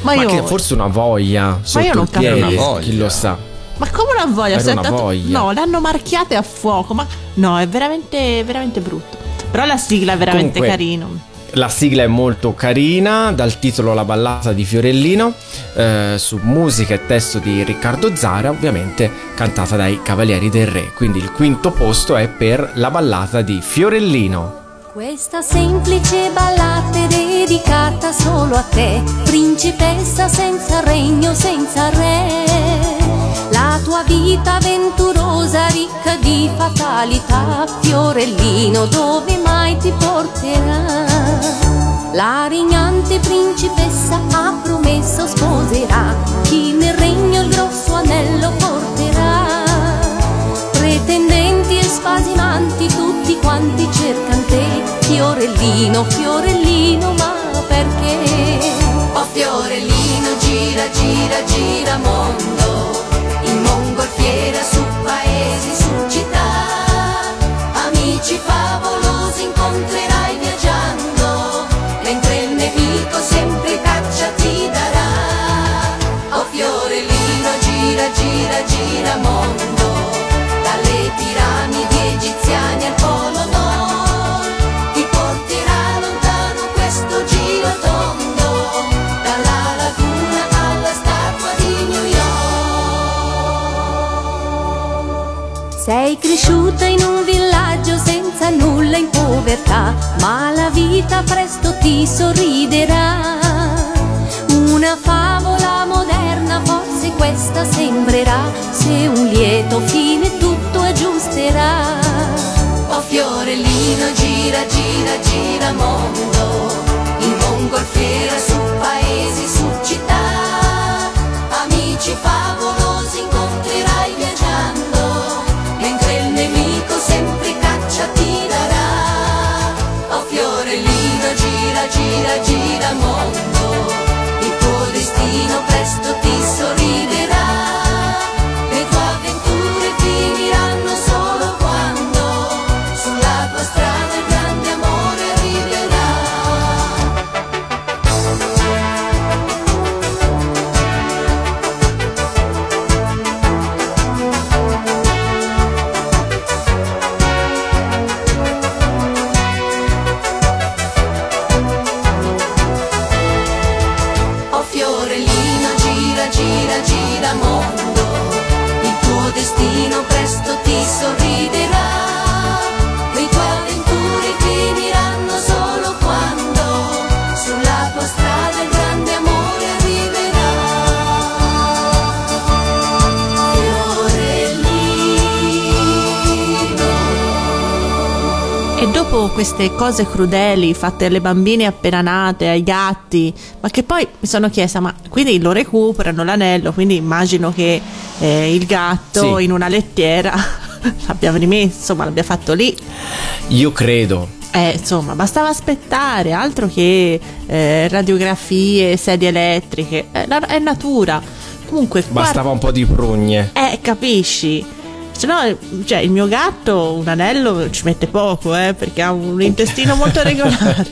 Ma, Ma io. che forse una voglia sotto io non capisco. Una voglia. chi lo sa. Ma come una voglia? Era una tatu- voglia. No, l'hanno marchiate a fuoco. Ma no, è veramente, veramente brutto. Però la sigla è veramente Comunque, carino. La sigla è molto carina, dal titolo La ballata di Fiorellino, eh, su musica e testo di Riccardo Zara, ovviamente cantata dai Cavalieri del Re. Quindi il quinto posto è per La ballata di Fiorellino. Questa semplice ballata è dedicata solo a te, principessa senza regno, senza re. La tua vita avventurosa, ricca di fatalità, Fiorellino, dove mai ti porterà? La regnante principessa ha promesso sposerà chi nel regno il grosso anello porterà. Pretendenti e spasimanti tutti quanti cercano te Fiorellino, Fiorellino, ma perché? Oh Fiorellino gira, gira, gira mondo In mongolfiera su paesi, su città Amici favolosi incontrerai sempre caccia ti darà. Oh Fiorellino gira, gira, gira mondo. Dalle piramidi egiziane al polo nord. Ti porterà lontano questo giro tondo. Dalla laguna alla statua di New York. Sei cresciuta in un villaggio senza nulla in povertà, ma la vita presto ti sorriderà. Una favola moderna, forse questa sembrerà, se un lieto fine tutto aggiusterà. Oh Fiorellino gira, gira, gira mondo In mongolfiera su paesi, su città Amici favolosi gira, gira, mondo. Il tuo destino presto ti sorriderà queste cose crudeli fatte alle bambine appena nate, ai gatti, ma che poi mi sono chiesta, ma quindi lo recuperano l'anello, quindi immagino che eh, il gatto Sì. in una lettiera l'abbia rimesso, ma l'abbia fatto lì. Io credo. Eh, insomma, bastava aspettare, altro che eh, radiografie, sedie elettriche, eh, la- è natura. Comunque, guarda- Bastava un po' di prugne. eh, capisci? Se no, cioè, il mio gatto un anello ci mette poco, eh, perché ha un intestino molto regolare.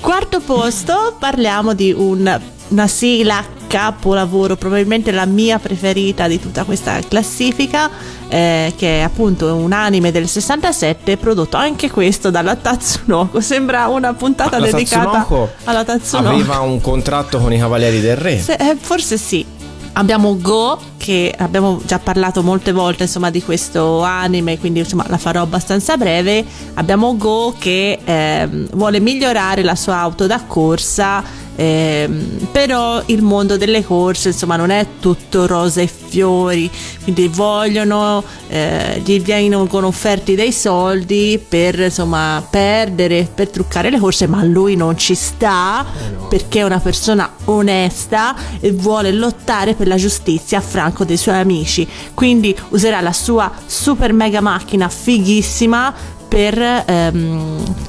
Quarto posto, parliamo di un- una sigla capolavoro, probabilmente la mia preferita di tutta questa classifica, eh, che è appunto un anime del 67 prodotto anche questo dalla Tatsunoko. Sembra una puntata La dedicata Tatsunoko alla Tatsunoko. Aveva un contratto con i Cavalieri del Re. Se- eh, forse sì. Abbiamo Go, che abbiamo già parlato molte volte insomma, di questo anime, quindi insomma, la farò abbastanza breve. Abbiamo Go che ehm, vuole migliorare la sua auto da corsa, ehm, però il mondo delle corse insomma, non è tutto rose e fiori, quindi vogliono, eh, gli vengono offerti dei soldi per insomma, perdere, per truccare le corse, ma lui non ci sta perché è una persona onesta e vuole lottare per la giustizia a fianco dei suoi amici. Quindi userà la sua super mega macchina fighissima per ehm,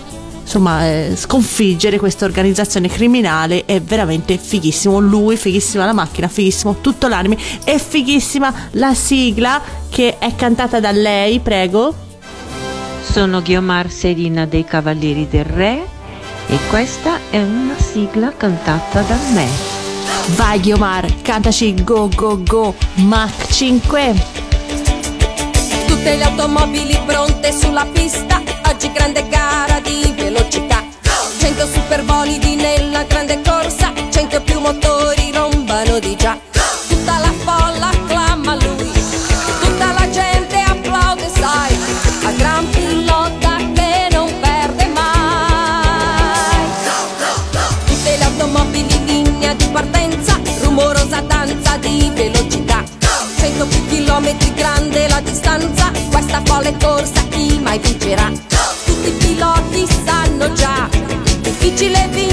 insomma eh, sconfiggere questa organizzazione criminale. È veramente fighissimo. Lui, fighissima la macchina, fighissimo tutto l'anime e fighissima la sigla che è cantata da lei, prego. Sono Ghiomar Serina dei Cavalieri del Re e questa è una sigla cantata da me. Vai Ghiomar, cantaci Go Go Go Mach 5. Tutte le automobili pronte sulla pista, oggi grande gara di velocità. 100 superbolidi nella grande corsa, 100 più motori rombano di già. Tutta la folla acclama lui, tutta la gente applaude, sai, a gran pilota che non perde mai. Tutte le automobili in linea di partenza, rumorosa danza di velocità. 100 più chilometri grande la distanza, questa folle corsa chi mai vincerà? Difficile vincere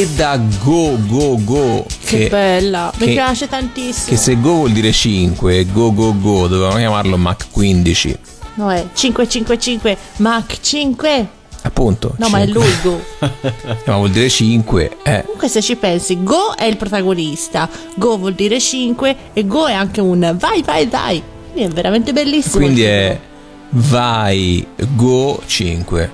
e da Go Go Go. Che, bella, mi che- piace tantissimo. Che se Go vuol dire 5, Go Go Go, dovevamo chiamarlo Mach 15. No, è 555 Mach 5. Appunto. No, ma è lui Go. Ma vuol dire 5, eh. Comunque se ci pensi, Go è il protagonista, Go vuol dire 5 e Go è anche un vai vai vai. Quindi è veramente bellissimo. Quindi è vai Go 5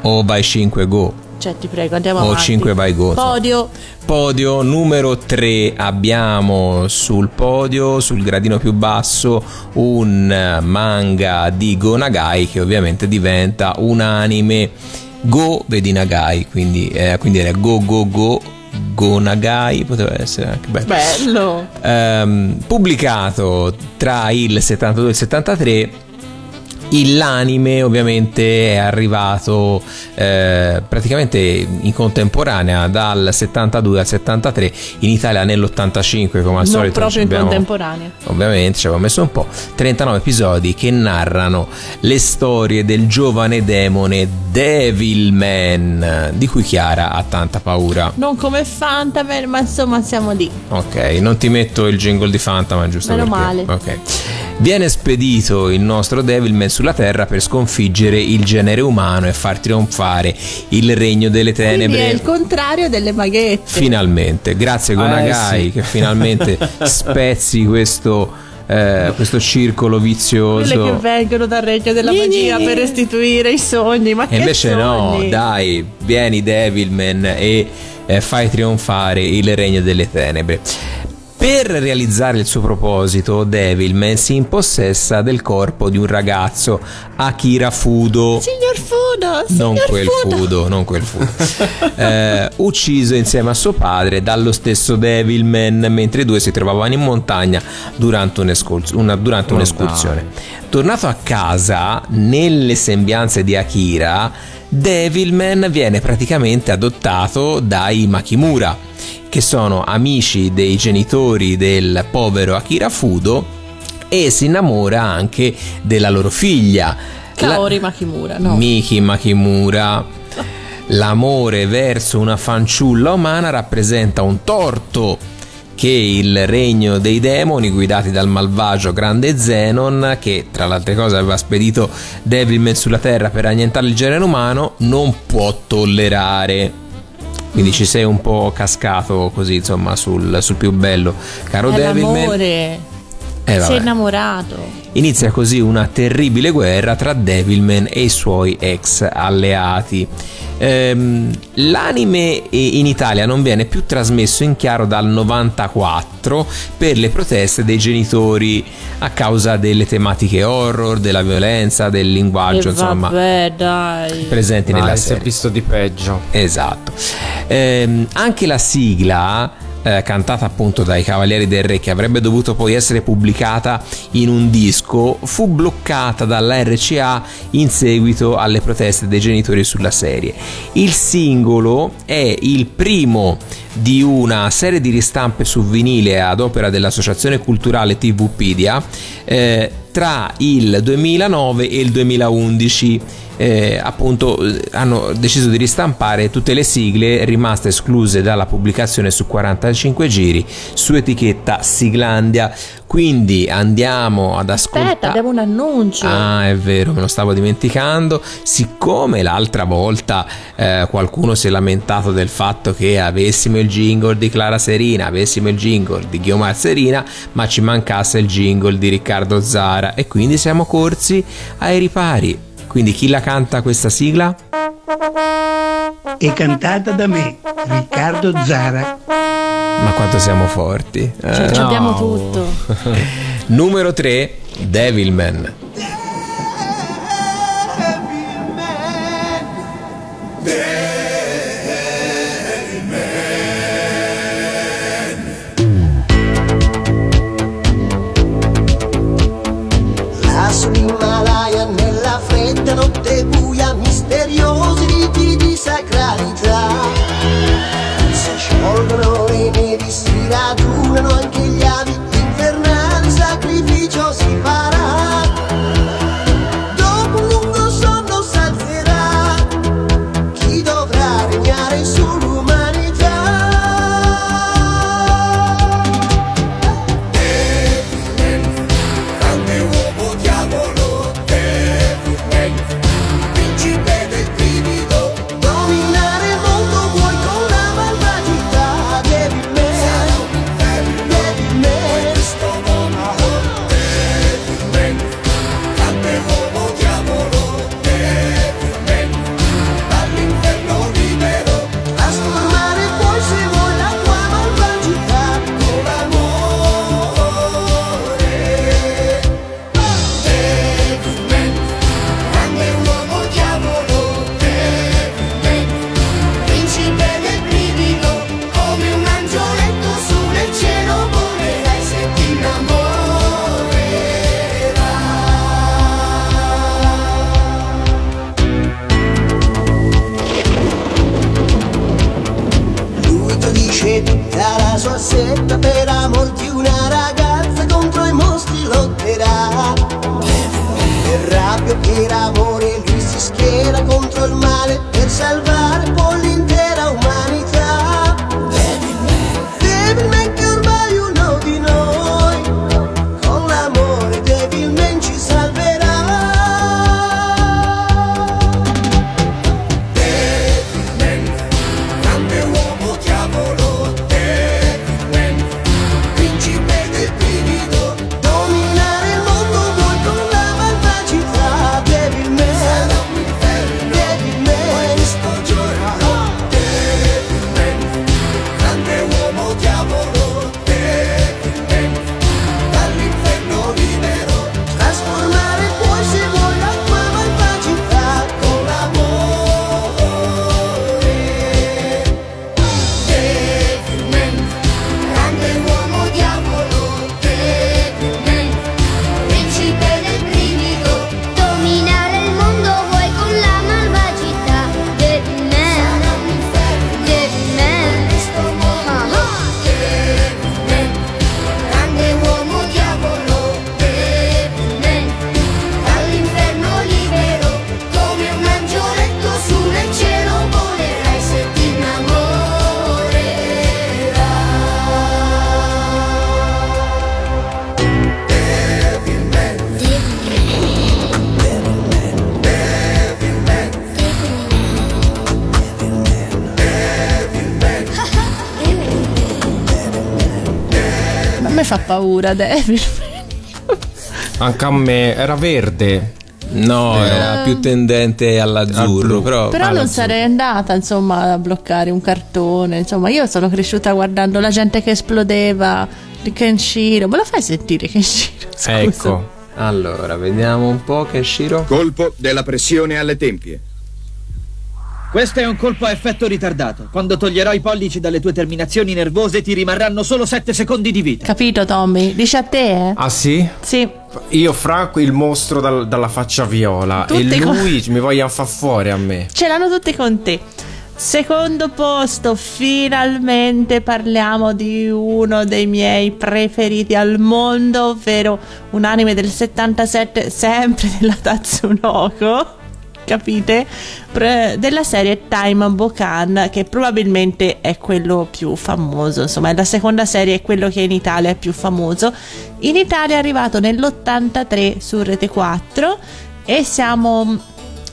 o vai 5 Go. Cioè, ti prego, andiamo O avanti. 5 vai Go. insomma. Podio. Podio numero 3 abbiamo sul podio, sul gradino più basso, un manga di Go Nagai che ovviamente diventa un anime Go vedi Nagai, quindi, eh, quindi era Go Go Go Go Nagai, poteva essere anche bello. Bello. Ehm, pubblicato tra il 72 e il 73 il- l'anime ovviamente è arrivato eh, praticamente in contemporanea dal 72 al 73 in Italia nell'85 come al non solito proprio in abbiamo- contemporanea. Ovviamente ci avevo messo un po'. 39 episodi che narrano le storie del giovane demone Devilman, di cui Chiara ha tanta paura. Non come Fantamer, ma insomma siamo lì. Ok, non ti metto il jingle di Fanta, ma giusto Meno perché- male. Ok. Viene spedito il nostro Devilman sulla Terra per sconfiggere il genere umano e far trionfare il regno delle Quindi è tenebre. il contrario delle maghette. Finalmente, grazie Gonagai Eh, sì. che finalmente spezzi questo, eh, questo circolo Quelle che vizioso. vengono dal regno della magia per restituire i sogni. Ma E che invece no, sogni? dai, vieni Devilman e eh, fai trionfare il regno delle tenebre. Per realizzare il suo proposito, Devilman si impossessa del corpo di un ragazzo, Akira Fudo. Signor Fudo, Non signor quel Fudo. Fudo, non quel Fudo. Eh, ucciso insieme a suo padre dallo stesso Devilman mentre i due si trovavano in montagna durante, un'escurs- una- durante un'escursione. Tornato a casa, nelle sembianze di Akira, Devilman viene praticamente adottato dai Makimura, che sono amici dei genitori del povero Akira Fudo e si innamora anche della loro figlia. La- Kaori Makimura, no. Miki Makimura. L'amore verso una fanciulla umana rappresenta un torto che il regno dei demoni guidati dal malvagio grande Zenon che tra le altre cose aveva spedito Devilman sulla terra per annientare il genere umano non può tollerare quindi ci sei un po' cascato così insomma sul, sul più bello caro è Devilman l'amore. Eh, vabbè. Sei innamorato. Inizia così una terribile guerra tra Devilman e i suoi ex alleati. Ehm, l'anime in Italia non viene più trasmesso in chiaro dal 94 per le proteste dei genitori a causa delle tematiche horror, della violenza, del linguaggio, e insomma vabbè, dai. presenti nella Dai, si è serie. visto di peggio. Esatto. Ehm, anche la sigla, eh, cantata appunto dai Cavalieri del Re, che avrebbe dovuto poi essere pubblicata in un disco, fu bloccata dalla RCA in seguito alle proteste dei genitori sulla serie. Il singolo è il primo di una serie di ristampe su vinile ad opera dell'Associazione Culturale TVpedia eh, tra il 2009 e il 2011 eh, appunto eh, hanno deciso di ristampare tutte le sigle rimaste escluse dalla pubblicazione su 45 giri su etichetta Siglandia quindi andiamo ad ascoltare Aspetta, abbiamo un annuncio. Ah, è vero, me lo stavo dimenticando. Siccome l'altra volta eh, qualcuno si è lamentato del fatto che avessimo il jingle di Clara Serina, avessimo il jingle di Ghiomar Serina, ma ci mancasse il jingle di Riccardo Zara e quindi siamo corsi ai ripari. Quindi chi la canta questa sigla? È cantata da me, Riccardo Zara. Ma quanto siamo forti. eh? Cioè, ci abbiamo tutto. Numero 3, Devilman. Riti di paura Devil. Anche a me era verde. No, era più tendente all'azzurro, però... Però non sarei andata insomma a bloccare un cartone. Insomma, io sono cresciuta guardando la gente che esplodeva di Kenshiro. Me lo fai sentire Kenshiro? Scusa. Ecco. Allora, vediamo un po' Kenshiro. Colpo della pressione alle tempie. Questo è un colpo a effetto ritardato. Quando toglierò i pollici dalle tue terminazioni nervose ti rimarranno solo 7 secondi di vita. Capito Tommy? Dice a te, eh? Ah sì? Sì. Io Franco il mostro dal- dalla faccia viola Tutti e con- lui mi voglia far fuori a me. Ce l'hanno tutti con te. Secondo posto, finalmente parliamo di uno dei miei preferiti al mondo, ovvero un anime del 77, sempre della Tatsunoko. Capite? Della serie Time Bokan, che probabilmente è quello più famoso. Insomma, è la seconda serie, è quello che in Italia è più famoso. In Italia è arrivato nell'83 su Rete 4 e siamo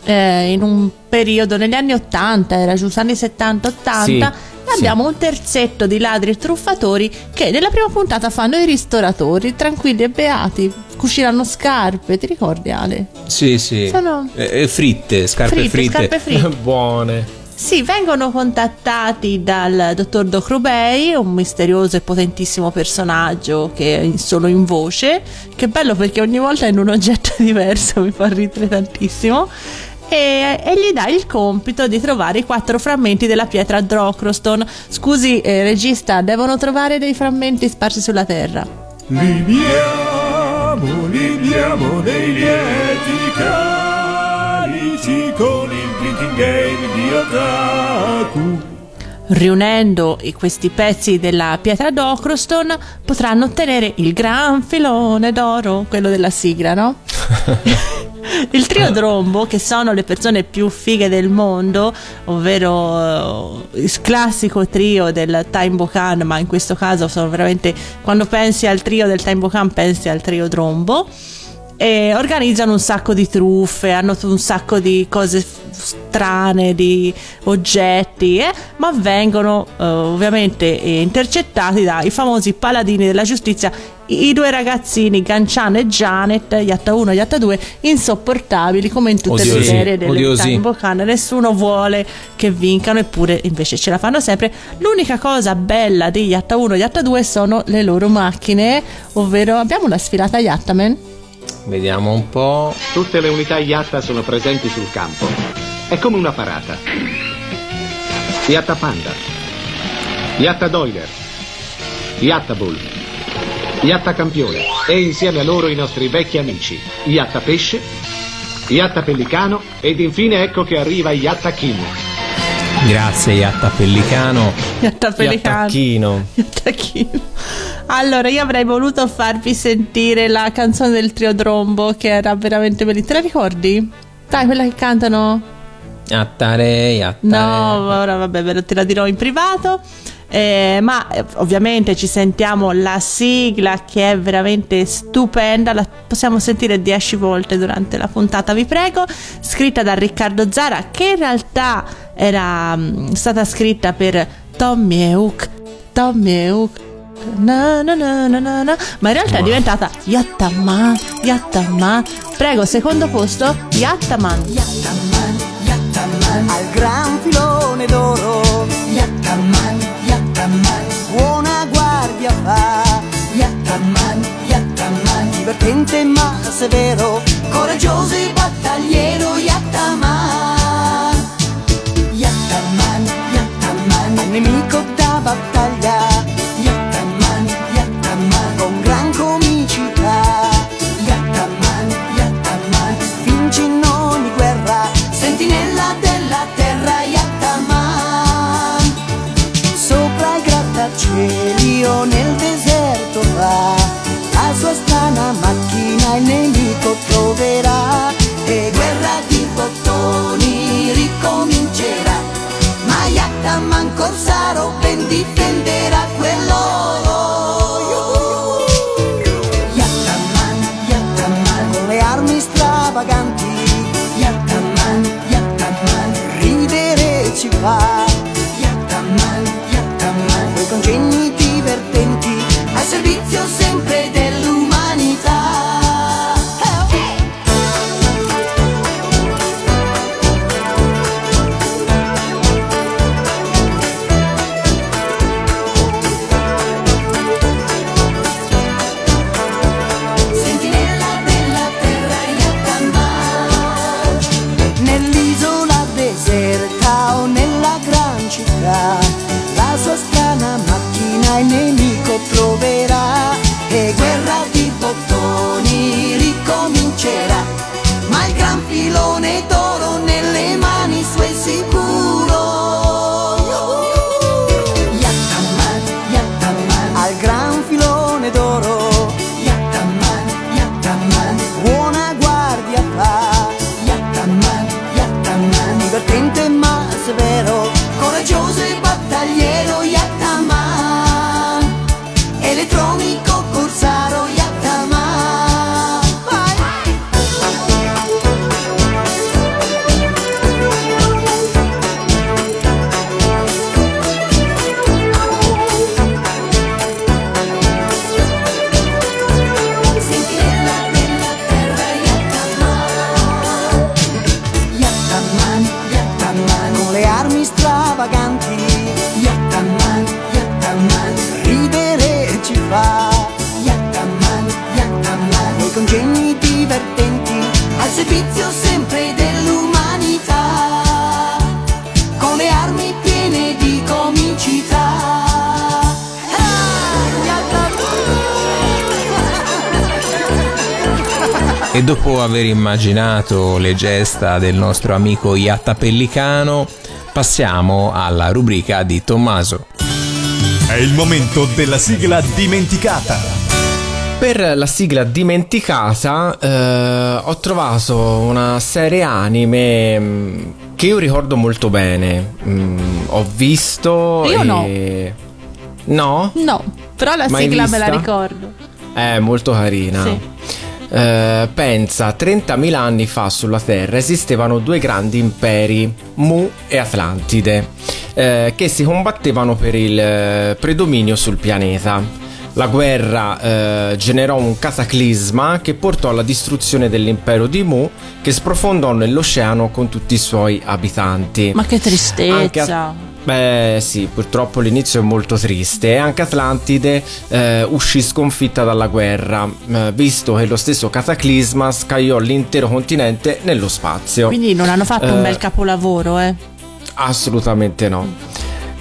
eh, in un periodo negli anni 80, era giusto anni 70-80. Sì, abbiamo un terzetto di ladri e truffatori che nella prima puntata fanno i ristoratori, tranquilli e beati, cucinano scarpe, ti ricordi Ale? Sì, sì. Sono- Eh, eh, fritte, scarpe Fritte, fritte. scarpe fritte. Buone. Sì, vengono contattati dal dottor Docrubei, un misterioso e potentissimo personaggio che è solo in voce. Che bello perché ogni volta è in un oggetto diverso, mi fa ridere tantissimo. E, e gli dà il compito di trovare i quattro frammenti della pietra Drocroston. Scusi, eh, regista, devono trovare dei frammenti sparsi sulla terra. Libiamo, libiamo dei lieti carici con il drinking game di Otaku. Riunendo questi pezzi della pietra d'Ocroston potranno ottenere il gran filone d'oro, quello della sigla, no? Il trio Drombo, che sono le persone più fighe del mondo, ovvero eh, il classico trio del Time Bokan, ma in questo caso sono veramente quando pensi al trio del Time Bokan pensi al trio Drombo e organizzano un sacco di truffe, hanno un sacco di cose strane, di oggetti, eh, ma vengono eh, ovviamente eh, intercettati dai famosi paladini della giustizia, i, due ragazzini Gancian e Janet, Yatta 1 e Yatta 2, insopportabili come in tutte le Odiosi, serie delle odiosi. Time nessuno vuole che vincano, eppure invece ce la fanno sempre. L'unica cosa bella di Yatta 1 e Yatta 2 sono le loro macchine, ovvero abbiamo una sfilata Yattaman. Vediamo un po'. Tutte le unità Yatta sono presenti sul campo. È come una parata. Yatta Panda. Yatta Doiler. Yatta Bull. Yatta Campione. E insieme a loro i nostri vecchi amici. Yatta Pesce. Yatta Pellicano. Ed infine ecco che arriva Yatta Kim. Grazie, Iatta Pellicano. Yatta Pelicano. Attacchino. Yattachino. Allora, io avrei voluto farvi sentire la canzone del trio Drombo che era veramente bellissima. Te la ricordi? Dai, quella che cantano. Attare, attare. No, ora vabbè, ve lo te la dirò in privato. Eh, ma eh, ovviamente ci sentiamo la sigla che è veramente stupenda, la possiamo sentire 10 volte durante la puntata, vi prego, scritta da Riccardo Zara che in realtà era mh, stata scritta per Tommy e Hook, Tommy e Hook. Na, na, na, na. Ma in realtà è diventata Yattaman, Yattaman. Prego, secondo posto, Yattaman. Yattaman, Yattaman, al gran filone d'oro. Yattaman, fa. Yattaman, Yattaman, divertente ma severo. Coraggioso e battagliero, Yattaman. Yattaman, Yattaman, nemico da battaglia. Il nemico troverà e guerra di bottoni ricomincerà. Ma Yattaman Corsaro ben difenderà immaginato le gesta del nostro amico Iatta Pellicano, passiamo alla rubrica di Tommaso. È il momento della sigla dimenticata. Per la sigla dimenticata eh, ho trovato una serie anime mm, che io ricordo molto bene. Mm, ho visto... Io no. e- No? No, però la Mai sigla me la vista? ricordo. È molto carina. Sì. Eh, pensa, 30.000 anni fa sulla Terra esistevano due grandi imperi, Mu e Atlantide, eh, che si combattevano per il eh, predominio sul pianeta. La guerra eh, generò un cataclisma che portò alla distruzione dell'impero di Mu, che sprofondò nell'oceano con tutti i suoi abitanti. Ma che tristezza. Beh sì, purtroppo l'inizio è molto triste e anche Atlantide eh, uscì sconfitta dalla guerra, eh, visto che lo stesso cataclisma scagliò l'intero continente nello spazio. Quindi non hanno fatto un Eh, bel capolavoro, eh. Assolutamente no.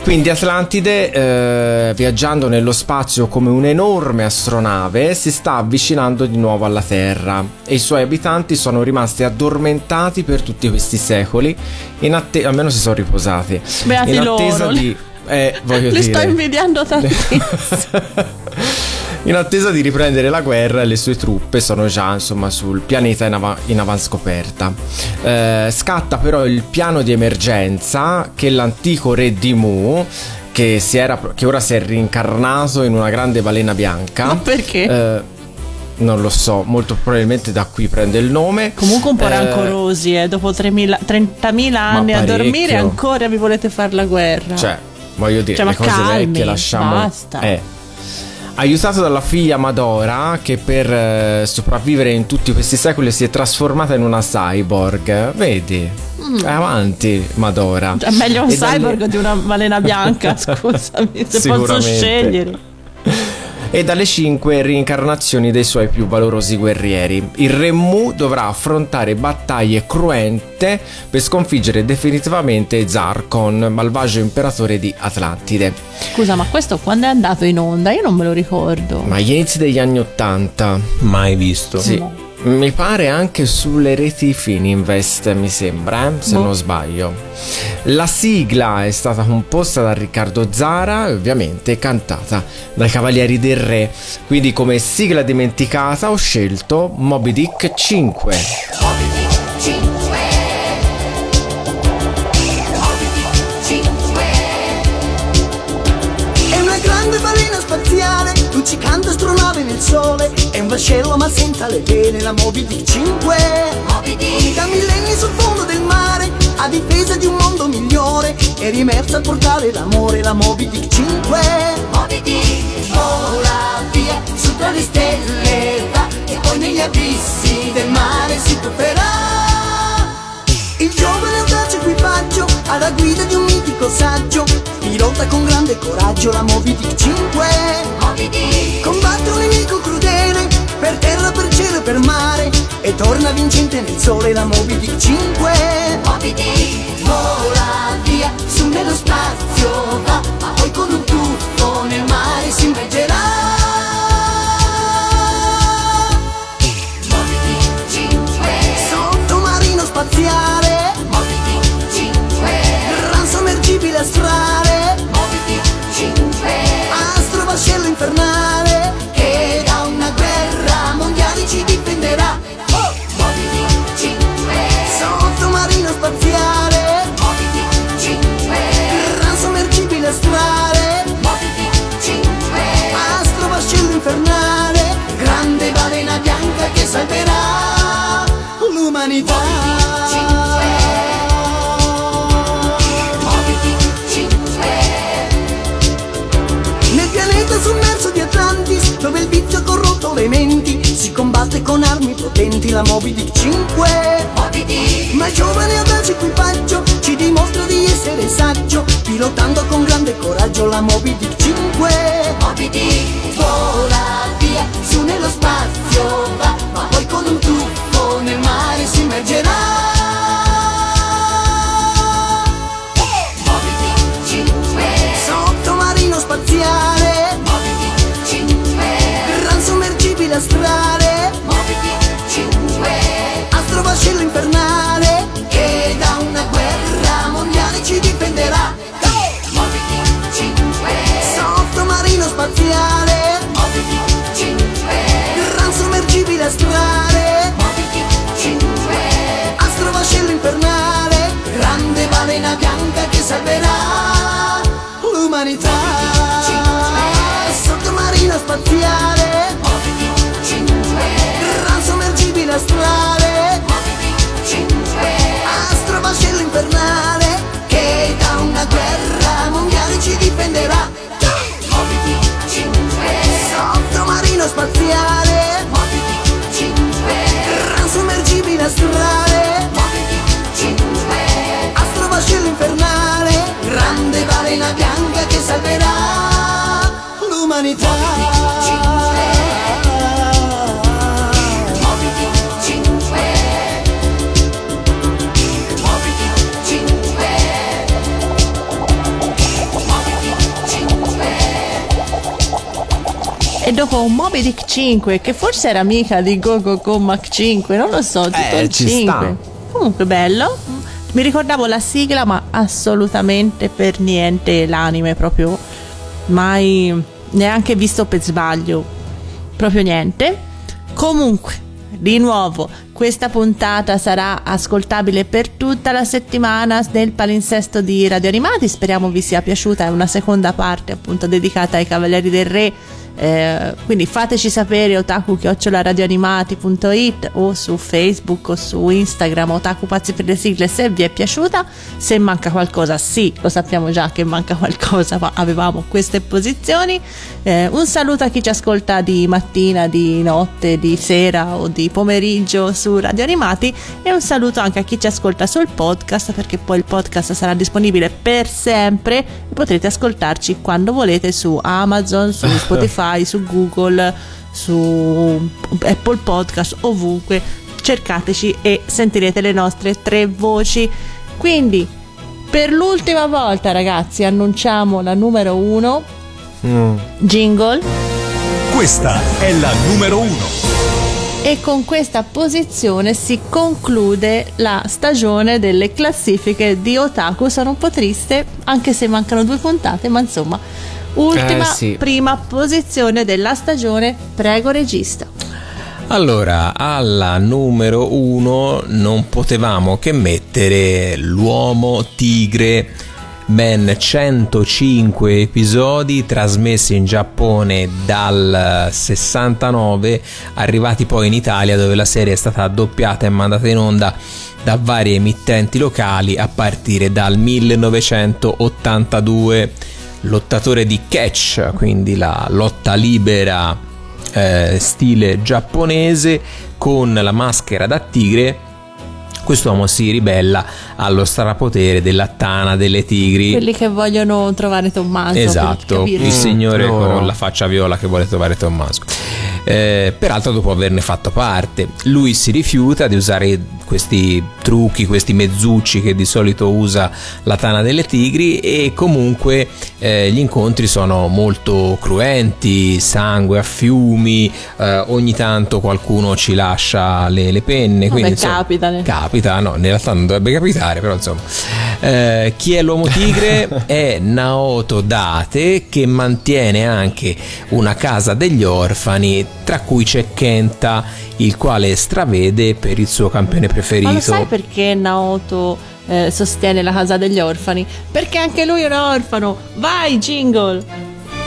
Quindi Atlantide, eh, viaggiando nello spazio come un'enorme astronave, si sta avvicinando di nuovo alla Terra e i suoi abitanti sono rimasti addormentati per tutti questi secoli, in atte- almeno si sono riposati. Beati in attesa loro. di... Eh, voglio Li dire... sto invidiando tantissimo. In attesa di riprendere la guerra, le sue truppe sono già insomma sul pianeta in, av- in avanscoperta. Eh, scatta però il piano di emergenza che l'antico re di Mu che, si era, che ora si è rincarnato in una grande balena bianca. Ma perché? Eh, non lo so, molto probabilmente da qui prende il nome. Comunque un po' Eh, rancorosi, eh. dopo 3.000 30.000 anni a dormire ancora vi volete fare la guerra. Cioè, voglio dire, Cioè, le cose calmi, vecchie lasciamo. basta. Eh. Aiutato dalla figlia Madora, che per eh, sopravvivere in tutti questi secoli si è trasformata in una cyborg. Vedi? Mm. Avanti Madora. È meglio un E dalle- cyborg di una balena bianca, scusami, se posso scegliere. E dalle cinque reincarnazioni dei suoi più valorosi guerrieri. Il Re Mu dovrà affrontare battaglie cruente per sconfiggere definitivamente Zarkon, malvagio imperatore di Atlantide. Scusa, ma questo quando è andato in onda? Io non me lo ricordo. Ma agli inizi degli anni Ottanta. Mai visto. Sì. No. Mi pare anche sulle reti Fininvest, mi sembra, eh, se Boh. non sbaglio. La sigla è stata composta da Riccardo Zara e ovviamente cantata dai Cavalieri del Re. Quindi come sigla dimenticata ho scelto Moby Dick 5. È sole. È un vascello ma senza le vene, la Moby Dick 5. Moby Dick. Da millenni sul fondo del mare, a difesa di un mondo migliore. È rimersa a portare l'amore, la Moby Dick 5. Moby Dick vola via, su tra le stelle va, e poi negli abissi del mare si tufferà. Il giovane audace equipaggio alla guida di un mitico saggio Pilota con grande coraggio la Moby Dick 5 Combatte un nemico crudele Per terra, per cielo e per mare E torna vincente nel sole la Moby Dick 5 Vola via su nello spazio va Ma poi con un tuffo nel mare si immergerà. Sottomarino spaziale. Gran sommergibile astrale infernale Che da una guerra mondiale ci difenderà. Oh! Sottomarino spaziale. Gran sommergibile astrale. Astro vascello infernale. Grande balena bianca che salverà l'umanità ha corrotto le menti Si combatte con armi potenti La Moby Dick 5 Ma il giovane audace equipaggio Ci dimostra di essere saggio Pilotando con grande coraggio La Moby Dick 5 Vola via su nello spazio va sommergibile astrale Astro vascello infernale. Che da una guerra mondiale ci difenderà. Sottomarino spaziale. Gran sommergibile astrale. Astro vascello infernale. Grande balena bianca che salverà l'umanità. Sottomarino spaziale sommergibile astrale Astro vascello infernale Che da una guerra mondiale ci difenderà. Sottomarino spaziale. Gran sommergibile astrale. Astro vascello infernale. Grande balena bianca che salverà l'umanità Dopo un Moby Dick 5, che forse era amica di Go Go Go Mac 5, non lo so, tutto Eh, il ci 5. Comunque bello. Mi ricordavo la sigla, ma assolutamente per niente l'anime, proprio mai neanche visto per sbaglio. proprio niente. Comunque, di nuovo, questa puntata sarà ascoltabile per tutta la settimana nel palinsesto di Radio Animati. Speriamo vi sia piaciuta. È una seconda parte appunto dedicata ai Cavalieri del Re eh, quindi fateci sapere otaku-radioanimati.it o su Facebook o su Instagram otaku pazzi per le sigle se vi è piaciuta. Se manca qualcosa sì lo sappiamo già che manca qualcosa ma avevamo queste posizioni. Eh, un saluto a chi ci ascolta di mattina di notte di sera o di pomeriggio su Radio Animati e un saluto anche a chi ci ascolta sul podcast perché poi il podcast sarà disponibile per sempre. E potrete ascoltarci quando volete su Amazon su Spotify Spotify, su Google, su Apple Podcast, ovunque. Cercateci e sentirete le nostre tre voci. Quindi, per l'ultima volta, ragazzi, annunciamo la numero uno. Mm. Jingle. Questa è la numero uno. E con questa posizione si conclude la stagione delle classifiche di Otaku. Sono un po' triste, anche se mancano due puntate, ma insomma Ultima, eh, sì. prima posizione della stagione. Prego, regista. Allora, alla numero uno non potevamo che mettere l'uomo tigre. Ben 105 episodi trasmessi in Giappone dal 69, arrivati poi in Italia dove la serie è stata doppiata e mandata in onda da varie emittenti locali a partire dal 1982 lottatore di catch, quindi la lotta libera eh, stile giapponese con la maschera da tigre quest'uomo si ribella allo strapotere della tana delle tigri. Quelli che vogliono trovare Tommaso. Esatto, il signore mm, con la faccia viola che vuole trovare Tommaso. Eh, peraltro dopo averne fatto parte, lui si rifiuta di usare questi trucchi, questi mezzucci che di solito usa la tana delle tigri e comunque eh, gli incontri sono molto cruenti, sangue a fiumi, eh, ogni tanto qualcuno ci lascia le, le penne. Vabbè, quindi, insomma, capita. Capita, no, in realtà non dovrebbe capitare, però insomma. Eh, chi è l'uomo tigre? è Naoto Date che mantiene anche una casa degli orfani, tra cui c'è Kenta, il quale stravede per il suo campione preferito. Ma lo sai perché Naoto eh, sostiene la casa degli orfani? Perché anche lui è un orfano. Vai, jingle!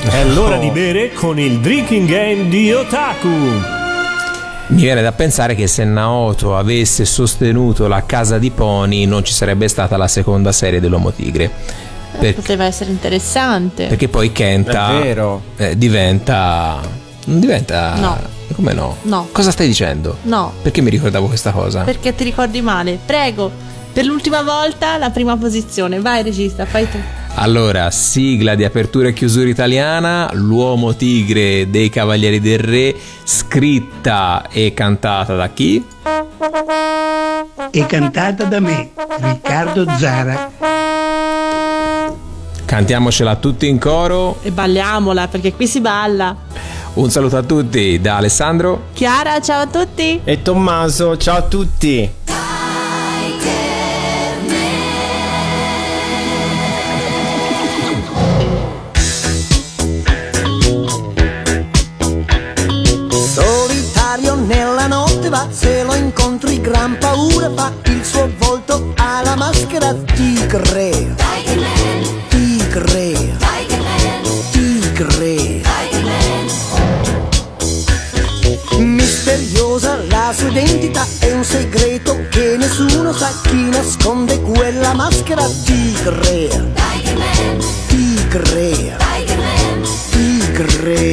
È l'ora di bere con il drinking game di Otaku. Mi viene da pensare che se Naoto avesse sostenuto la casa di Pony non ci sarebbe stata la seconda serie dell'Uomo Tigre. Per... Poteva essere interessante. Perché poi Kenta eh, diventa... Non diventa... No come no? No. Cosa stai dicendo? No. Perché mi ricordavo questa cosa? Perché ti ricordi male. Prego, per l'ultima volta la prima posizione. Vai regista, fai tu. Allora, sigla di apertura e chiusura italiana, L'uomo tigre dei Cavalieri del Re, scritta e cantata da chi? E cantata da me, Riccardo Zara. Cantiamocela tutti in coro. E balliamola perché qui si balla. Un saluto a tutti da Alessandro, Chiara, ciao a tutti e Tommaso, ciao a tutti. Solitario nella notte va, se lo incontri gran paura fa, il suo volto ha la maschera tigre. Tigre. Tigre. misteriosa la sua identità è un segreto che nessuno sa chi nasconde quella maschera tigre tigre tigre